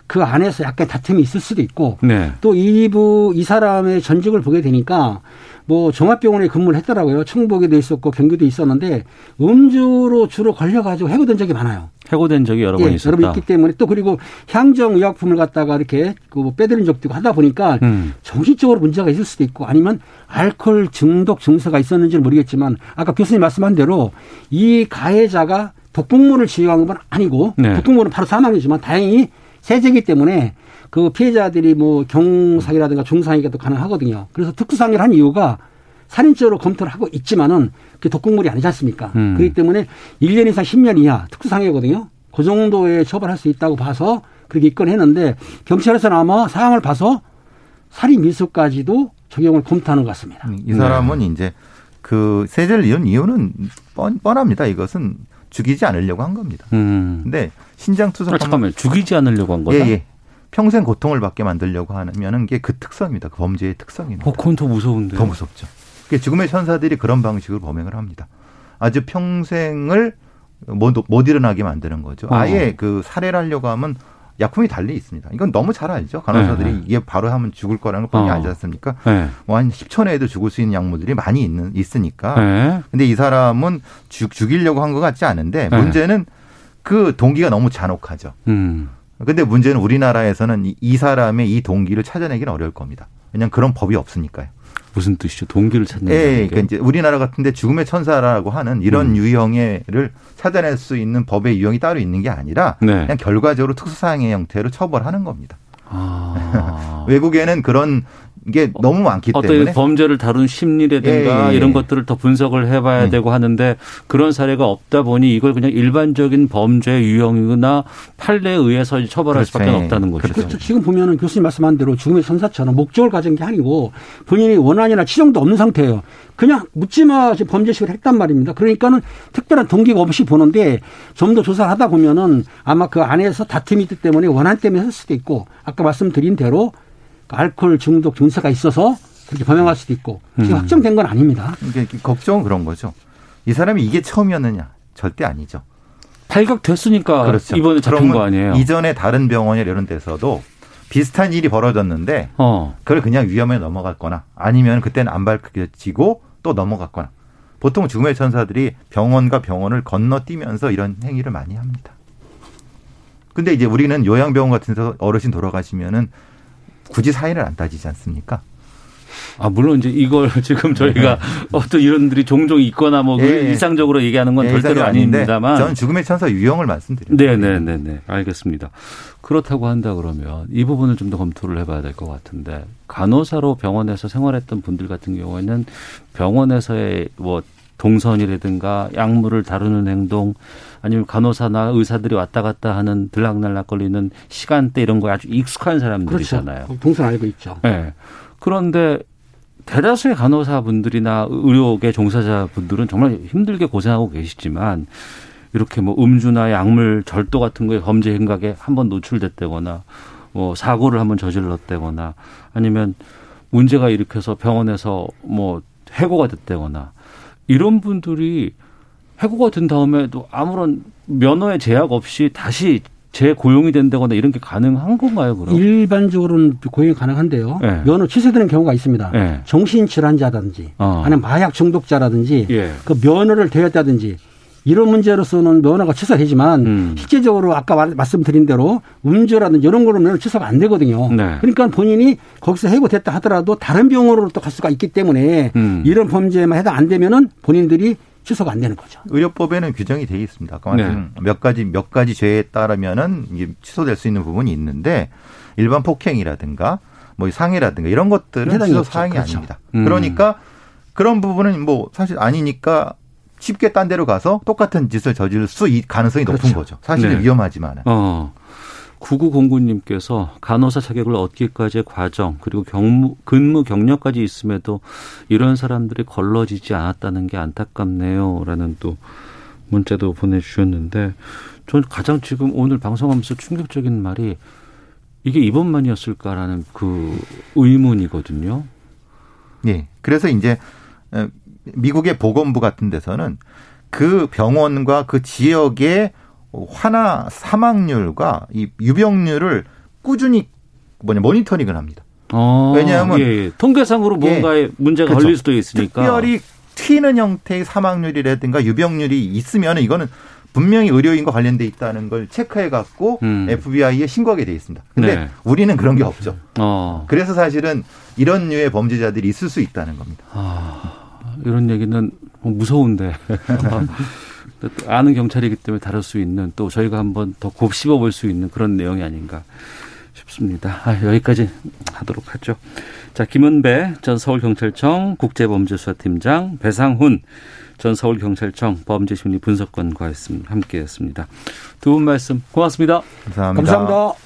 그 안에서 약간 다툼이 있을 수도 있고 네. 또 일부 이 사람의 전직을 보게 되니까 뭐 종합병원에 근무를 했더라고요. 충북에도 있었고 경기도 있었는데 음주로 주로 걸려가지고 해고된 적이 많아요. 해고된 적이 여러 번 예, 있었다. 여러 번 있기 때문에 또 그리고 향정 의약품을 갖다가 이렇게 그 빼드린 적도 있고 하다 보니까 음. 정신적으로 문제가 있을 수도 있고 아니면 알코올 중독 증세가 있었는지는 모르겠지만 아까 교수님 말씀한 대로 이 가해자가 독극물을 지용한 건 아니고 네. 독극물은 바로 사망이지만 다행히 세제기 때문에 그 피해자들이 뭐 경상이라든가 중상이가 또 가능하거든요. 그래서 특수상해를 한 이유가 살인죄로 검토를 하고 있지만은 그게 독극물이 아니지 않습니까? 음. 그렇기 때문에 1년 이상 10년 이하 특수상해거든요. 그 정도의 처벌할 수 있다고 봐서 그렇게 입건했는데 경찰에서는 아마 사항을 봐서 살인 미수까지도 적용을 검토하는 것 같습니다. 이 사람은 이제 그 세제를 이은 이유는 뻔, 뻔합니다. 이것은 죽이지 않으려고 한 겁니다. 음. 근데 신장 아, 투석 잠깐만 죽이지 않으려고 한 거다. 예, 예. 평생 고통을 받게 만들려고 하면은 게그 특성입니다. 그 범죄의 특성입니다. 어, 그건 더 무서운데. 더 무섭죠. 그게 죽음의 천사들이 그런 방식으로 범행을 합니다. 아주 평생을 못, 못 일어나게 만드는 거죠. 어. 아예 그 살해를 하려고 하면 약품이 달리 있습니다. 이건 너무 잘 알죠. 간호사들이 네. 이게 바로 하면 죽을 거라는 걸 뻔히 어. 알지 않습니까? 네. 뭐한 10초 내에도 죽을 수 있는 약물들이 많이 있는, 있으니까. 네. 근데 이 사람은 죽, 죽이려고 한 것 같지 않은데 네. 문제는 그 동기가 너무 잔혹하죠. 음. 근데 문제는 우리나라에서는 이, 이 사람의 이 동기를 찾아내기는 어려울 겁니다. 왜냐하면 그런 법이 없으니까요. 무슨 뜻이죠? 동기를 찾는 예, 게. 그러니까 이제 우리나라 같은데 죽음의 천사라고 하는 이런 음. 유형의를 찾아낼 수 있는 법의 유형이 따로 있는 게 아니라 네. 그냥 결과적으로 특수사항의 형태로 처벌하는 겁니다. 아. (laughs) 외국에는 그런 게 너무 많기 어떤 때문에 범죄를 다룬 심리라든가 예, 예. 이런 것들을 더 분석을 해봐야 음. 되고 하는데 그런 사례가 없다 보니 이걸 그냥 일반적인 범죄 유형이나 판례에 의해서 처벌할 그렇죠. 수밖에 예. 없다는 거죠. 그렇죠. 지금 보면은 교수님 말씀한 대로 죽음의 천사처럼 목적을 가진 게 아니고 본인이 원한이나 치정도 없는 상태예요. 그냥 묻지마 범죄식을 했단 말입니다. 그러니까는 특별한 동기가 없이 보는데 좀 더 조사를 하다 보면은 아마 그 안에서 다툼이 있기 때문에 원한 때문에 했을 수도 있고 아까 말씀드린 대로 알코올 중독 증세가 있어서 그렇게 범행할 수도 있고 지금 음. 확정된 건 아닙니다. 이게 걱정은 그런 거죠. 이 사람이 이게 처음이었느냐? 절대 아니죠. 발각됐으니까 그렇죠. 이번에 잡힌 거 아니에요? 이전에 다른 병원이나 이런 데서도 비슷한 일이 벌어졌는데 어. 그걸 그냥 위험에 넘어갔거나 아니면 그때는 안 밝혀지고 또 넘어갔거나 보통 죽음의 천사들이 병원과 병원을 건너뛰면서 이런 행위를 많이 합니다. 근데 이제 우리는 요양병원 같은 데서 어르신 돌아가시면은 굳이 사인을 안 따지지 않습니까? 아 물론 이제 이걸 (laughs) 지금 저희가 어떤 이런들이 종종 있거나 뭐 네. 예, 예. 일상적으로 얘기하는 건 예, 절대로 아닙니다만 저는 죽음의 천사 유형을 말씀드려요. 네네네 네. 알겠습니다. 그렇다고 한다 그러면 이 부분을 좀 더 검토를 해봐야 될 것 같은데 간호사로 병원에서 생활했던 분들 같은 경우에는 병원에서의 뭐 동선이라든가 약물을 다루는 행동 아니면 간호사나 의사들이 왔다 갔다 하는 들락날락 걸리는 시간대 이런 거에 아주 익숙한 그렇죠. 사람들이잖아요. 동선 알고 있죠. 네. 그런데 대다수의 간호사분들이나 의료계 종사자분들은 정말 힘들게 고생하고 계시지만 이렇게 뭐 음주나 약물 절도 같은 거에 범죄 행각에 한번 노출됐다거나 뭐 사고를 한번 저질렀다거나 아니면 문제가 일으켜서 병원에서 뭐 해고가 됐다거나 이런 분들이 해고가 된 다음에도 아무런 면허의 제약 없이 다시 재고용이 된다거나 이런 게 가능한 건가요, 그럼? 일반적으로는 고용이 가능한데요. 네. 면허 취소되는 경우가 있습니다. 네. 정신질환자라든지 어. 아니면 마약 중독자라든지 예. 그 면허를 대였다든지 이런 문제로서는 면허가 취소되지만 음. 실제적으로 아까 말- 말씀드린 대로 음주라든지 이런 거로 면허 취소가 안 되거든요. 네. 그러니까 본인이 거기서 해고됐다 하더라도 다른 병원으로 또 갈 수가 있기 때문에 음. 이런 범죄에만 해당 안 되면은 본인들이 취소가 안 되는 거죠. 의료법에는 규정이 되어 있습니다. 아까 네. 말씀 몇 가지 몇 가지 죄에 따르면은 이게 취소될 수 있는 부분이 있는데 일반 폭행이라든가 뭐 상해라든가 이런 것들은 해당이 취소. 사항이 그렇죠. 아닙니다. 음. 그러니까 그런 부분은 뭐 사실 아니니까 쉽게 딴 데로 가서 똑같은 짓을 저지를 수있 가능성이 높은 그렇죠. 거죠. 사실은 네. 위험하지만은. 어. 9909님께서 간호사 자격을 얻기까지의 과정 그리고 경무 근무 경력까지 있음에도 이런 사람들이 걸러지지 않았다는 게 안타깝네요라는 또 문자도 보내주셨는데 전 가장 지금 오늘 방송하면서 충격적인 말이 이게 이번만이었을까라는 그 의문이거든요. 예. 그래서 이제 어, 미국의 보건부 같은 데서는 그 병원과 그 지역의 환화 사망률과 이 유병률을 꾸준히 뭐냐 모니터링을 합니다. 어, 왜냐하면 예, 예. 통계상으로 예. 뭔가에 문제가 그렇죠. 걸릴 수도 있으니까 특별히 튀는 형태의 사망률이라든가 유병률이 있으면 이거는 분명히 의료인과 관련돼 있다는 걸 체크해 갖고 음. FBI에 신고하게 돼 있습니다. 근데 네. 우리는 그런 게 없죠. 어. 그래서 사실은 이런 류의 범죄자들이 있을 수 있다는 겁니다. 아, 이런 얘기는 무서운데. 또 (laughs) 아는 경찰이기 때문에 다룰 수 있는 또 저희가 한번 더 곱씹어 볼 수 있는 그런 내용이 아닌가 싶습니다. 아, 여기까지 하도록 하죠. 자, 김은배 전 서울경찰청 국제범죄수사팀장, 배상훈 전 서울경찰청 범죄심리 분석관과 했습니다. 함께 했습니다. 두 분 말씀 고맙습니다. 감사합니다. 감사합니다.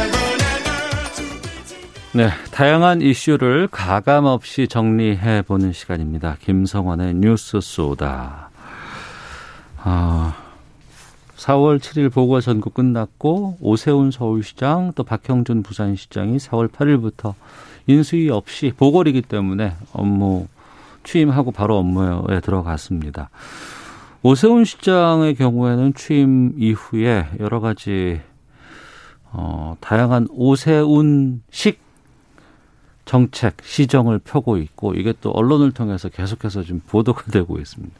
네, 다양한 이슈를 가감 없이 정리해 보는 시간입니다. 김성환의 뉴스 쏘다. 아, 4월 7일 보궐선거 끝났고 오세훈 서울시장 또 박형준 부산시장이 4월 8일부터 인수위 없이 보궐이기 때문에 업무 취임하고 바로 업무에 들어갔습니다. 오세훈 시장의 경우에는 취임 이후에 여러 가지 어, 다양한 오세훈식 정책, 시정을 펴고 있고 이게 또 언론을 통해서 계속해서 지금 보도가 (laughs) 되고 있습니다.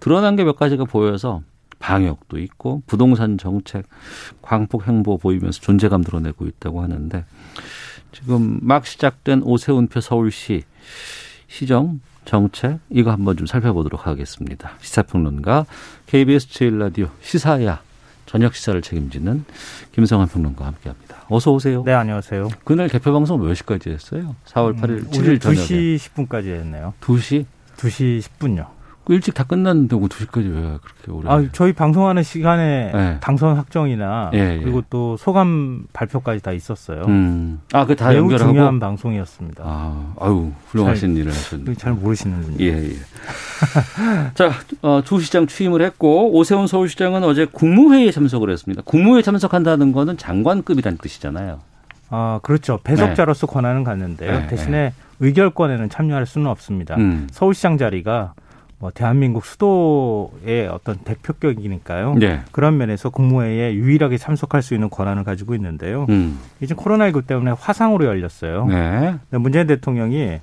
드러난 게 몇 가지가 보여서 방역도 있고 부동산 정책, 광폭 행보 보이면서 존재감 드러내고 있다고 하는데 지금 막 시작된 오세훈표 서울시 시정 정책 이거 한번 좀 살펴보도록 하겠습니다. 시사평론가 KBS 제일 라디오 시사야 저녁 시사를 책임지는 김성환 평론가와 함께합니다. 어서 오세요. 네, 안녕하세요. 그날 개표 방송 몇 시까지 했어요? 4월 8일, 음, 7일 저녁에. 2시 10분까지 했네요. 2시? 2시 10분요. 그 일찍 다 끝났는데 뭐 2시까지 왜 그렇게 오래? 아, 저희 방송하는 시간에 네. 당선 확정이나 예, 예. 그리고 또 소감 발표까지 다 있었어요. 음. 아, 그다 매우 연결하고? 중요한 방송이었습니다. 아, 아유, 훌륭하신 잘- 일을 하셨네요. 잘 모르시는군요. 예, 예. (laughs) 자, 어, 주 시장 취임을 했고 오세훈 서울시장은 어제 국무회의에 참석을 했습니다. 국무회의 참석한다는 거는 장관급이라는 뜻이잖아요. 아, 그렇죠. 배석자로서 권한은 갖는데요. 네, 대신에 의결권에는 참여할 수는 없습니다. 음. 서울시장 자리가 뭐 대한민국 수도의 어떤 대표격이니까요. 네. 그런 면에서 국무회의에 유일하게 참석할 수 있는 권한을 가지고 있는데요. 음. 이제 코로나19 때문에 화상으로 열렸어요. 네. 문재인 대통령이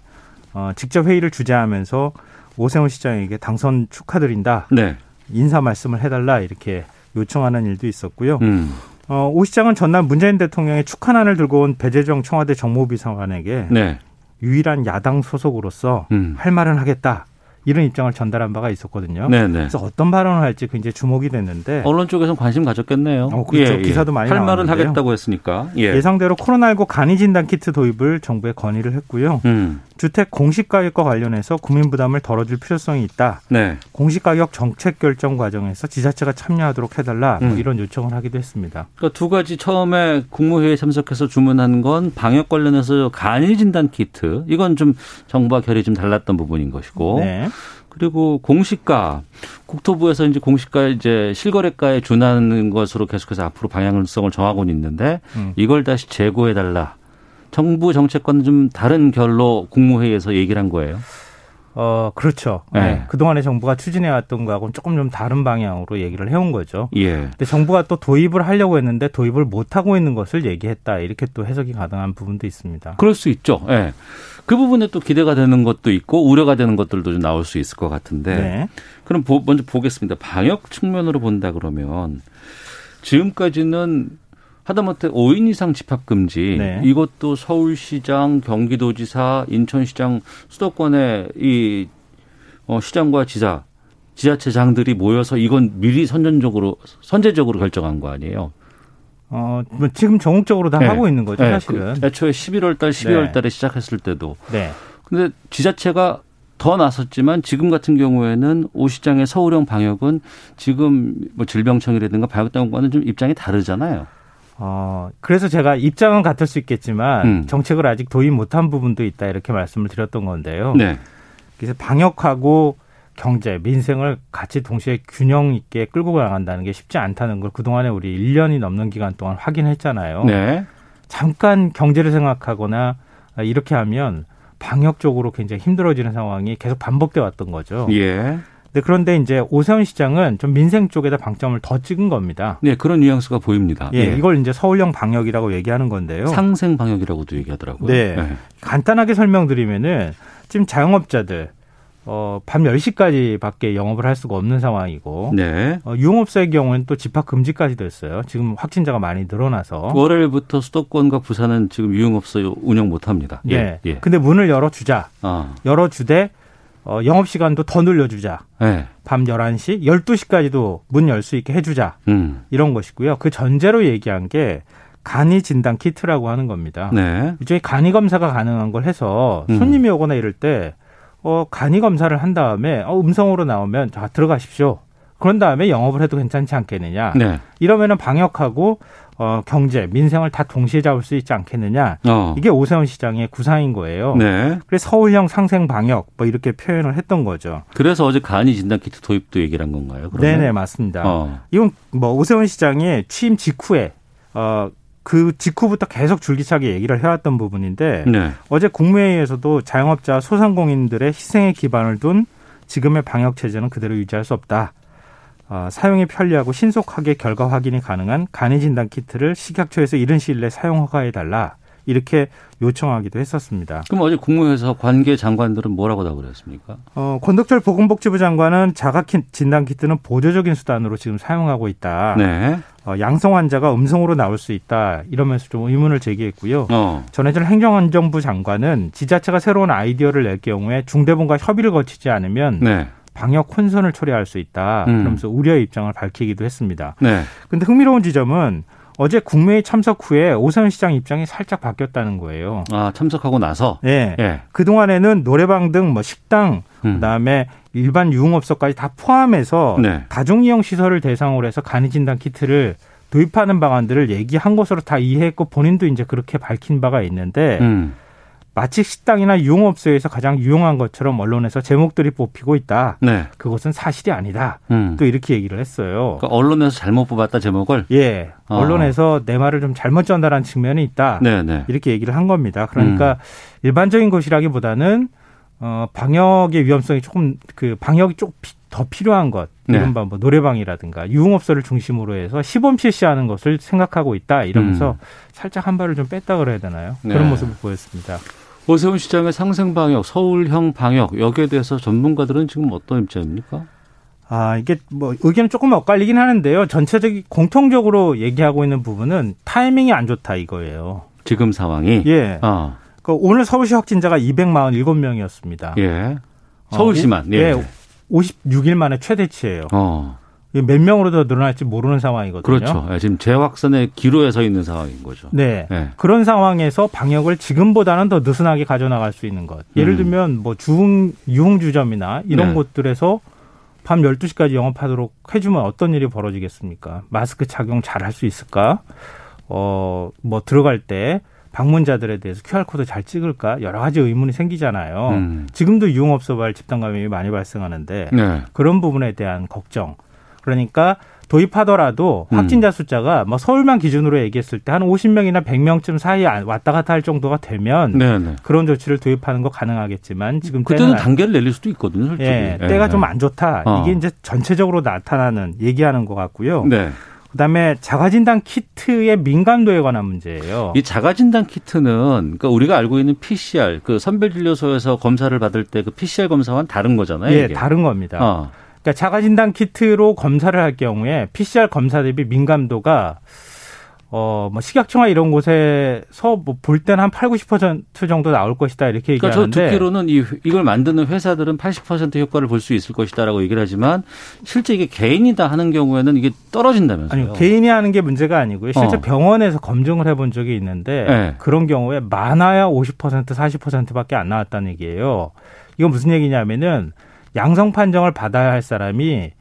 어, 직접 회의를 주재하면서 오세훈 시장에게 당선 축하드린다. 네. 인사 말씀을 해달라 이렇게 요청하는 일도 있었고요. 음. 어, 오 시장은 전날 문재인 대통령의 축하난을 들고 온 배재정 청와대 정무비서관에게 네. 유일한 야당 소속으로서 음. 할 말은 하겠다 이런 입장을 전달한 바가 있었거든요. 네네. 그래서 어떤 발언을 할지 굉장히 주목이 됐는데 언론 쪽에서는 관심 가졌겠네요. 어, 그렇죠. 기사도 많이 할 말은. 하겠다고 했으니까. 예. 상대로 코로나19 간이 진단 키트 도입을 정부에 건의를 했고요. 음. 주택 공시 가격과 관련해서 국민 부담을 덜어줄 필요성이 있다. 네. 공시 가격 정책 결정 과정에서 지자체가 참여하도록 해달라. 뭐 음. 이런 요청을 하기도 했습니다. 그러니까 두 가지 처음에 국무회의에 참석해서 주문한 건 방역 관련해서 간이 진단 키트. 이건 좀 정부와 결이 좀 달랐던 부분인 것이고. 네. 그리고 공시가 국토부에서 이제 공시가 이제 실거래가에 준하는 것으로 계속해서 앞으로 방향성을 정하고는 있는데 음. 이걸 다시 재고해 달라. 정부 정책과는 좀 다른 결로 국무회의에서 얘기를 한 거예요. 어, 그렇죠. 네. 네. 그동안에 정부가 추진해왔던 거하고는 조금 좀 다른 방향으로 얘기를 해온 거죠. 예. 근데 정부가 또 도입을 하려고 했는데 도입을 못하고 있는 것을 얘기했다. 이렇게 또 해석이 가능한 부분도 있습니다. 그럴 수 있죠. 예. 그 부분에 또 기대가 되는 것도 있고 우려가 되는 것들도 좀 나올 수 있을 것 같은데. 네. 그럼 보- 먼저 보겠습니다. 방역 측면으로 본다 그러면 지금까지는 하다못해 5인 이상 집합 금지 네. 이것도 서울시장, 경기도지사, 인천시장 수도권의 이 어, 시장과 지사, 지자체장들이 모여서 이건 미리 선전적으로 선제적으로 결정한 거 아니에요? 어, 뭐 지금 전국적으로 다 네. 하고 있는 거죠, 네. 사실은. 그 애초에 11월 달, 12월 달에 시작했을 때도. 네. 근데 지자체가 더 나섰지만 지금 같은 경우에는 오 시장의 서울형 방역은 지금 뭐 질병청이라든가 방역당국과는 좀 입장이 다르잖아요. 어, 그래서 제가 입장은 같을 수 있겠지만 음. 정책을 아직 도입 못한 부분도 있다 이렇게 말씀을 드렸던 건데요. 네. 그래서 방역하고 경제, 민생을 같이 동시에 균형 있게 끌고 나간다는 게 쉽지 않다는 걸 그동안에 우리 1년이 넘는 기간 동안 확인했잖아요. 네. 잠깐 경제를 생각하거나 이렇게 하면 방역적으로 굉장히 힘들어지는 상황이 계속 반복돼 왔던 거죠. 예. 근데 그런데 이제 오세훈 시장은 좀 민생 쪽에다 방점을 더 찍은 겁니다. 네, 그런 뉘앙스가 보입니다. 예, 이걸 이제 서울형 방역이라고 얘기하는 건데요. 상생 방역이라고도 얘기하더라고요. 네. 간단하게 설명드리면은 지금 자영업자들 어, 밤 10시까지 밖에 영업을 할 수가 없는 상황이고 네. 어, 유흥업소의 경우는 또 집합 금지까지 됐어요. 지금 확진자가 많이 늘어나서. 월요일부터 수도권과 부산은 지금 유흥업소 운영 못 합니다. 예. 예. 근데 문을 열어주자. 아. 열어주되 어, 영업시간도 더 늘려주자. 네. 밤 11시, 12시까지도 문 열 수 있게 해주자. 음. 이런 것이고요. 그 전제로 얘기한 게 간이 진단 키트라고 하는 겁니다. 네. 일종의 간이 검사가 가능한 걸 해서 음. 손님이 오거나 이럴 때 어, 간이 검사를 한 다음에 어, 음성으로 나오면 자 들어가십시오. 그런 다음에 영업을 해도 괜찮지 않겠느냐. 네. 이러면은 방역하고 어, 경제, 민생을 다 동시에 잡을 수 있지 않겠느냐. 어. 이게 오세훈 시장의 구상인 거예요. 네. 그래서 서울형 상생 방역 뭐 이렇게 표현을 했던 거죠. 그래서 어제 간이 진단 키트 도입도 얘기를 한 건가요? 네네 맞습니다. 어. 이건 뭐 오세훈 시장이 취임 직후에 어, 그 직후부터 계속 줄기차게 얘기를 해왔던 부분인데 네. 어제 국무회의에서도 자영업자 소상공인들의 희생에 기반을 둔 지금의 방역 체제는 그대로 유지할 수 없다. 어, 사용이 편리하고 신속하게 결과 확인이 가능한 간이 진단 키트를 식약처에서 이른 시일 내 사용 허가해 달라. 이렇게 요청하기도 했었습니다. 그럼 어제 국무회에서 관계 장관들은 뭐라고 답을 했습니까? 어, 권덕철 보건복지부 장관은 자가 키- 진단 키트는 보조적인 수단으로 지금 사용하고 있다. 네. 어, 양성 환자가 음성으로 나올 수 있다. 이러면서 좀 의문을 제기했고요. 어. 전해질 행정안전부 장관은 지자체가 새로운 아이디어를 낼 경우에 중대본과 협의를 거치지 않으면 네. 방역 혼선을 초래할 수 있다. 음. 그러면서 우려의 입장을 밝히기도 했습니다. 네. 근데 흥미로운 지점은 어제 국무회의 참석 후에 오세훈 시장 입장이 살짝 바뀌었다는 거예요. 아, 참석하고 나서? 예. 예. 그동안에는 노래방 등 뭐 식당, 음. 그다음에 일반 유흥업소까지 다 포함해서 네. 다중이용 시설을 대상으로 해서 간이 진단 키트를 도입하는 방안들을 얘기한 것으로 다 이해했고 본인도 이제 그렇게 밝힌 바가 있는데 음. 마치 식당이나 유흥업소에서 가장 유용한 것처럼 언론에서 제목들이 뽑히고 있다. 네. 그것은 사실이 아니다. 음. 또 이렇게 얘기를 했어요. 그러니까 언론에서 잘못 뽑았다 제목을? 예. 어. 언론에서 내 말을 좀 잘못 전달한 측면이 있다. 네, 네. 이렇게 얘기를 한 겁니다. 그러니까 일반적인 것이라기보다는 어 방역의 위험성이 조금 그 방역이 좀더 필요한 것 네. 이른바 뭐 노래방이라든가 유흥업소를 중심으로 해서 시범 실시하는 것을 생각하고 있다 이러면서 살짝 한 발을 좀 뺐다 그래야 되나요? 음. 네. 그런 모습을 보였습니다. 오세훈 시장의 상생 방역, 서울형 방역 여기에 대해서 전문가들은 지금 어떤 입장입니까? 아, 이게 뭐 의견은 조금 엇갈리긴 하는데요. 전체적인 공통적으로 얘기하고 있는 부분은 타이밍이 안 좋다 이거예요. 지금 상황이? 예. 아, 그 오늘 서울시 확진자가 247명이었습니다. 예. 서울시만. 예. 예. 예. 56일 만에 최대치예요. 어. 몇 명으로 더 늘어날지 모르는 상황이거든요. 그렇죠. 예, 지금 재확산의 기로에 서 있는 상황인 거죠. 네. 예. 그런 상황에서 방역을 지금보다는 더 느슨하게 가져나갈 수 있는 것. 예를 음. 들면 뭐 주흥 유흥주점이나 이런 네. 곳들에서 밤 12시까지 영업하도록 해주면 어떤 일이 벌어지겠습니까? 마스크 착용 잘 할 수 있을까? 어, 뭐 들어갈 때 방문자들에 대해서 QR코드 잘 찍을까? 여러 가지 의문이 생기잖아요. 음. 지금도 유흥업소발 집단 감염이 많이 발생하는데 네. 그런 부분에 대한 걱정. 그러니까 도입하더라도 음. 확진자 숫자가 뭐 서울만 기준으로 얘기했을 때 한 50명이나 100명쯤 사이에 안- 왔다 갔다 할 정도가 되면 네, 네. 그런 조치를 도입하는 거 가능하겠지만 지금 그때는 때는 단계를 내릴 수도 있거든요, 솔직히. 예, 예, 때가 예. 좀안 좋다. 어. 이게 이제 전체적으로 나타나는 얘기하는 것 같고요. 네. 그다음에 자가진단 키트의 민감도에 관한 문제예요. 이 자가진단 키트는 그러니까 우리가 알고 있는 PCR 그 선별진료소에서 검사를 받을 때 그 PCR 검사와는 다른 거잖아요. 예, 이게. 다른 겁니다. 어. 그러니까 자가진단 키트로 검사를 할 경우에 PCR 검사 대비 민감도가 어, 뭐 식약청화 이런 곳에서 뭐 볼 때는 한 8, 90% 정도 나올 것이다 이렇게 그러니까 저 얘기하는데 듣기로는 이 이걸 만드는 회사들은 80% 효과를 볼 수 있을 것이다라고 얘기를 하지만 실제 이게 개인이 다 하는 경우에는 이게 떨어진다면서요. 아니 개인이 하는 게 문제가 아니고요. 실제 어. 병원에서 검증을 해본 적이 있는데 네. 그런 경우에 많아야 50% 40%밖에 안 나왔다는 얘기예요. 이건 무슨 얘기냐면은 양성 판정을 받아야 할 사람이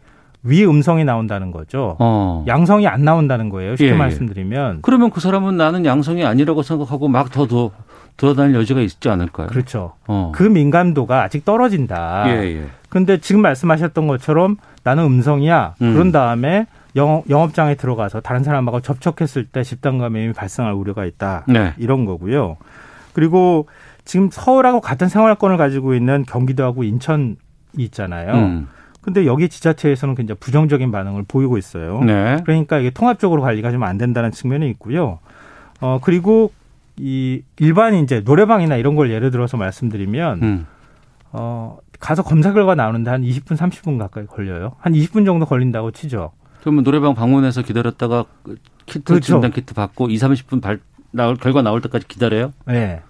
위 음성이 나온다는 거죠. 어. 양성이 안 나온다는 거예요. 쉽게 예, 예. 말씀드리면 그러면 그 사람은 나는 양성이 아니라고 생각하고 막 더 더 돌아다닐 여지가 있지 않을까요? 그렇죠. 어. 그 민감도가 아직 떨어진다. 예, 예. 근데 지금 말씀하셨던 것처럼 나는 음성이야. 음. 그런 다음에 영, 영업 장에 들어가서 다른 사람하고 접촉했을 때 집단 감염이 발생할 우려가 있다. 네. 이런 거고요. 그리고 지금 서울하고 같은 생활권을 가지고 있는 경기도하고 인천이 있잖아요. 음. 근데 여기 지자체에서는 굉장히 부정적인 반응을 보이고 있어요. 네. 그러니까 이게 통합적으로 관리가 좀 안 된다는 측면이 있고요. 어, 그리고 이 일반 이제 노래방이나 이런 걸 예를 들어서 말씀드리면 음. 어, 가서 검사 결과 나오는데 한 20분, 30분 가까이 걸려요. 한 20분 정도 걸린다고 치죠. 그러면 노래방 방문해서 기다렸다가 그 키트 그렇죠. 진단 키트 받고 2, 30분 발 나올 결과 나올 때까지 기다려요? 네.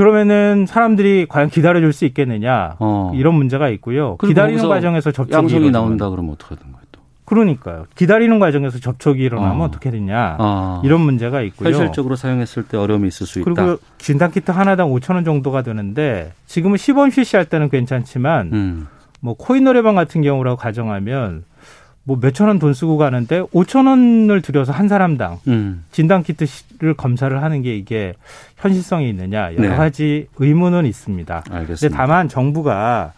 그러면은 사람들이 과연 기다려줄 수 있겠느냐 어. 이런 문제가 있고요. 그리고 기다리는 과정에서 접촉이 양성이 나온다 그러면 어떻게 하는 거예요? 또? 그러니까요. 기다리는 과정에서 접촉이 일어나면 어. 어. 떻게 되냐 아. 이런 문제가 있고요. 현실적으로 사용했을 때 어려움이 있을 수 있다. 그리고 진단 키트 하나당 5천 원 정도가 드는데 지금은 시범 실시할 때는 괜찮지만 음. 뭐 코인 노래방 같은 경우라고 가정하면 뭐 몇천 원 돈 쓰고 가는데 5천 원을 들여서 한 사람당 음. 진단 키트를 검사를 하는 게 이게 현실성이 있느냐 여러 네. 가지 의문은 있습니다. 근데 알겠습니다. 다만 정부가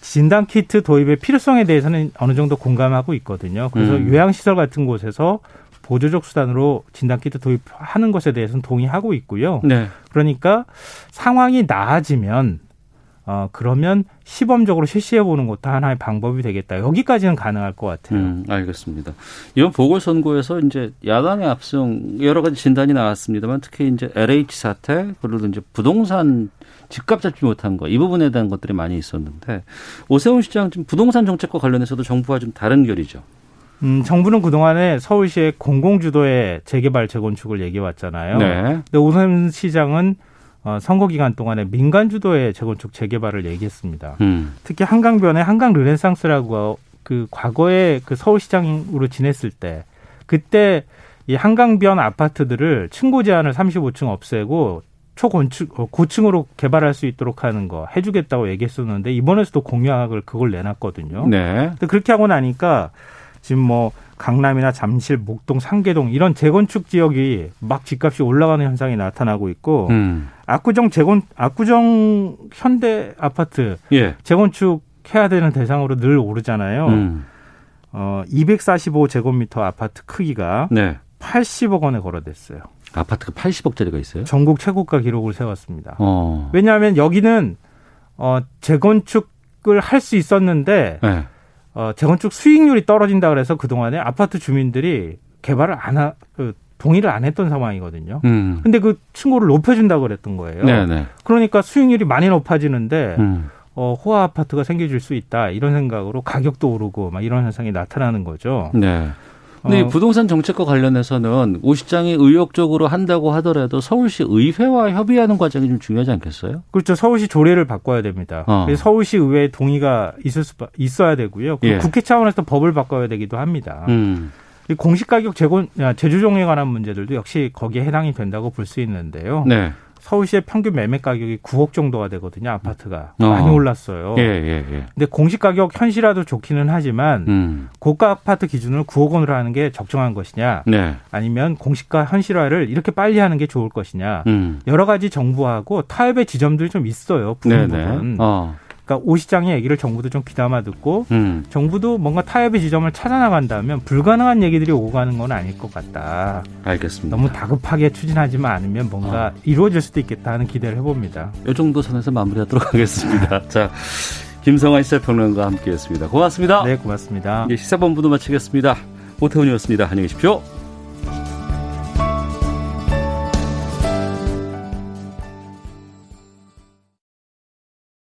진단 키트 도입의 필요성에 대해서는 어느 정도 공감하고 있거든요. 그래서 음. 요양시설 같은 곳에서 보조적 수단으로 진단 키트 도입하는 것에 대해서는 동의하고 있고요. 네. 그러니까 상황이 나아지면 어 그러면 시범적으로 실시해 보는 것도 하나의 방법이 되겠다. 여기까지는 가능할 것 같아요. 음, 알겠습니다. 이번 보궐선거에서 이제 야당의 압승 여러 가지 진단이 나왔습니다만 특히 이제 LH 사태 그리고 이제 부동산 집값 잡지 못한 거 이 부분에 대한 것들이 많이 있었는데 오세훈 시장 지금 부동산 정책과 관련해서도 정부와 좀 다른 결이죠. 음, 정부는 그동안에 서울시의 공공주도의 재개발 재건축을 얘기해 왔잖아요. 네. 근데 오세훈 시장은 어, 선거 기간 동안에 민간 주도의 재건축 재개발을 얘기했습니다. 음. 특히 한강변에 한강 르네상스라고 그 과거에 그 서울시장으로 지냈을 때 그때 이 한강변 아파트들을 층고 제한을 35층 없애고 초건축 어, 고층으로 개발할 수 있도록 하는 거 해주겠다고 얘기했었는데 이번에서도 공약을 그걸 내놨거든요. 네. 근데 그렇게 하고 나니까 지금 뭐 강남이나 잠실, 목동, 상계동 이런 재건축 지역이 막 집값이 올라가는 현상이 나타나고 있고 음. 압구정 재건 압구정 현대 아파트 예. 재건축 해야 되는 대상으로 늘 오르잖아요. 음. 어 245제곱미터 아파트 크기가 네. 80억 원에 거래됐어요. 아파트가 80억짜리가 있어요? 전국 최고가 기록을 세웠습니다. 어. 왜냐하면 여기는 어 재건축을 할 수 있었는데 네. 어, 재건축 수익률이 떨어진다 그래서 그동안에 아파트 주민들이 개발을 안 하, 그 동의를 안 했던 상황이거든요. 음. 근데 그 층고를 높여준다고 그랬던 거예요. 네네. 그러니까 수익률이 많이 높아지는데 음. 어, 호화 아파트가 생겨질 수 있다 이런 생각으로 가격도 오르고 막 이런 현상이 나타나는 거죠. 네. 근데 어, 부동산 정책과 관련해서는 오 시장이 의욕적으로 한다고 하더라도 서울시 의회와 협의하는 과정이 좀 중요하지 않겠어요? 그렇죠. 서울시 조례를 바꿔야 됩니다. 어. 서울시 의회 동의가 있을 수 있어야 되고요. 예. 국회 차원에서 법을 바꿔야 되기도 합니다. 음. 이 공시 가격 제고 아, 제조 종에 관한 문제들도 역시 거기에 해당이 된다고 볼 수 있는데요. 네. 서울시의 평균 매매 가격이 9억 정도가 되거든요. 아파트가 어. 많이 올랐어요. 예, 예, 예. 근데 공시 가격 현실화도 좋기는 하지만 음. 고가 아파트 기준을 9억 원으로 하는 게 적정한 것이냐, 네. 아니면 공시가 현실화를 이렇게 빨리 하는 게 좋을 것이냐. 음. 여러 가지 정부하고 타협의 지점들이 좀 있어요. 네, 부분 네. 부분. 어. 그러니까 오 시장의 얘기를 정부도 좀 귀담아 듣고 음. 정부도 뭔가 타협의 지점을 찾아 나간다면 불가능한 얘기들이 오고 가는 건 아닐 것 같다. 알겠습니다. 너무 다급하게 추진하지만 않으면 뭔가 어. 이루어질 수도 있겠다 하는 기대를 해봅니다. 이 정도 선에서 마무리하도록 (laughs) 하겠습니다. 자, 김성환 시사평론가와 함께했습니다. 고맙습니다. 네, 고맙습니다. 예, 시사본부도 마치겠습니다. 오태훈이었습니다. 안녕히 계십시오.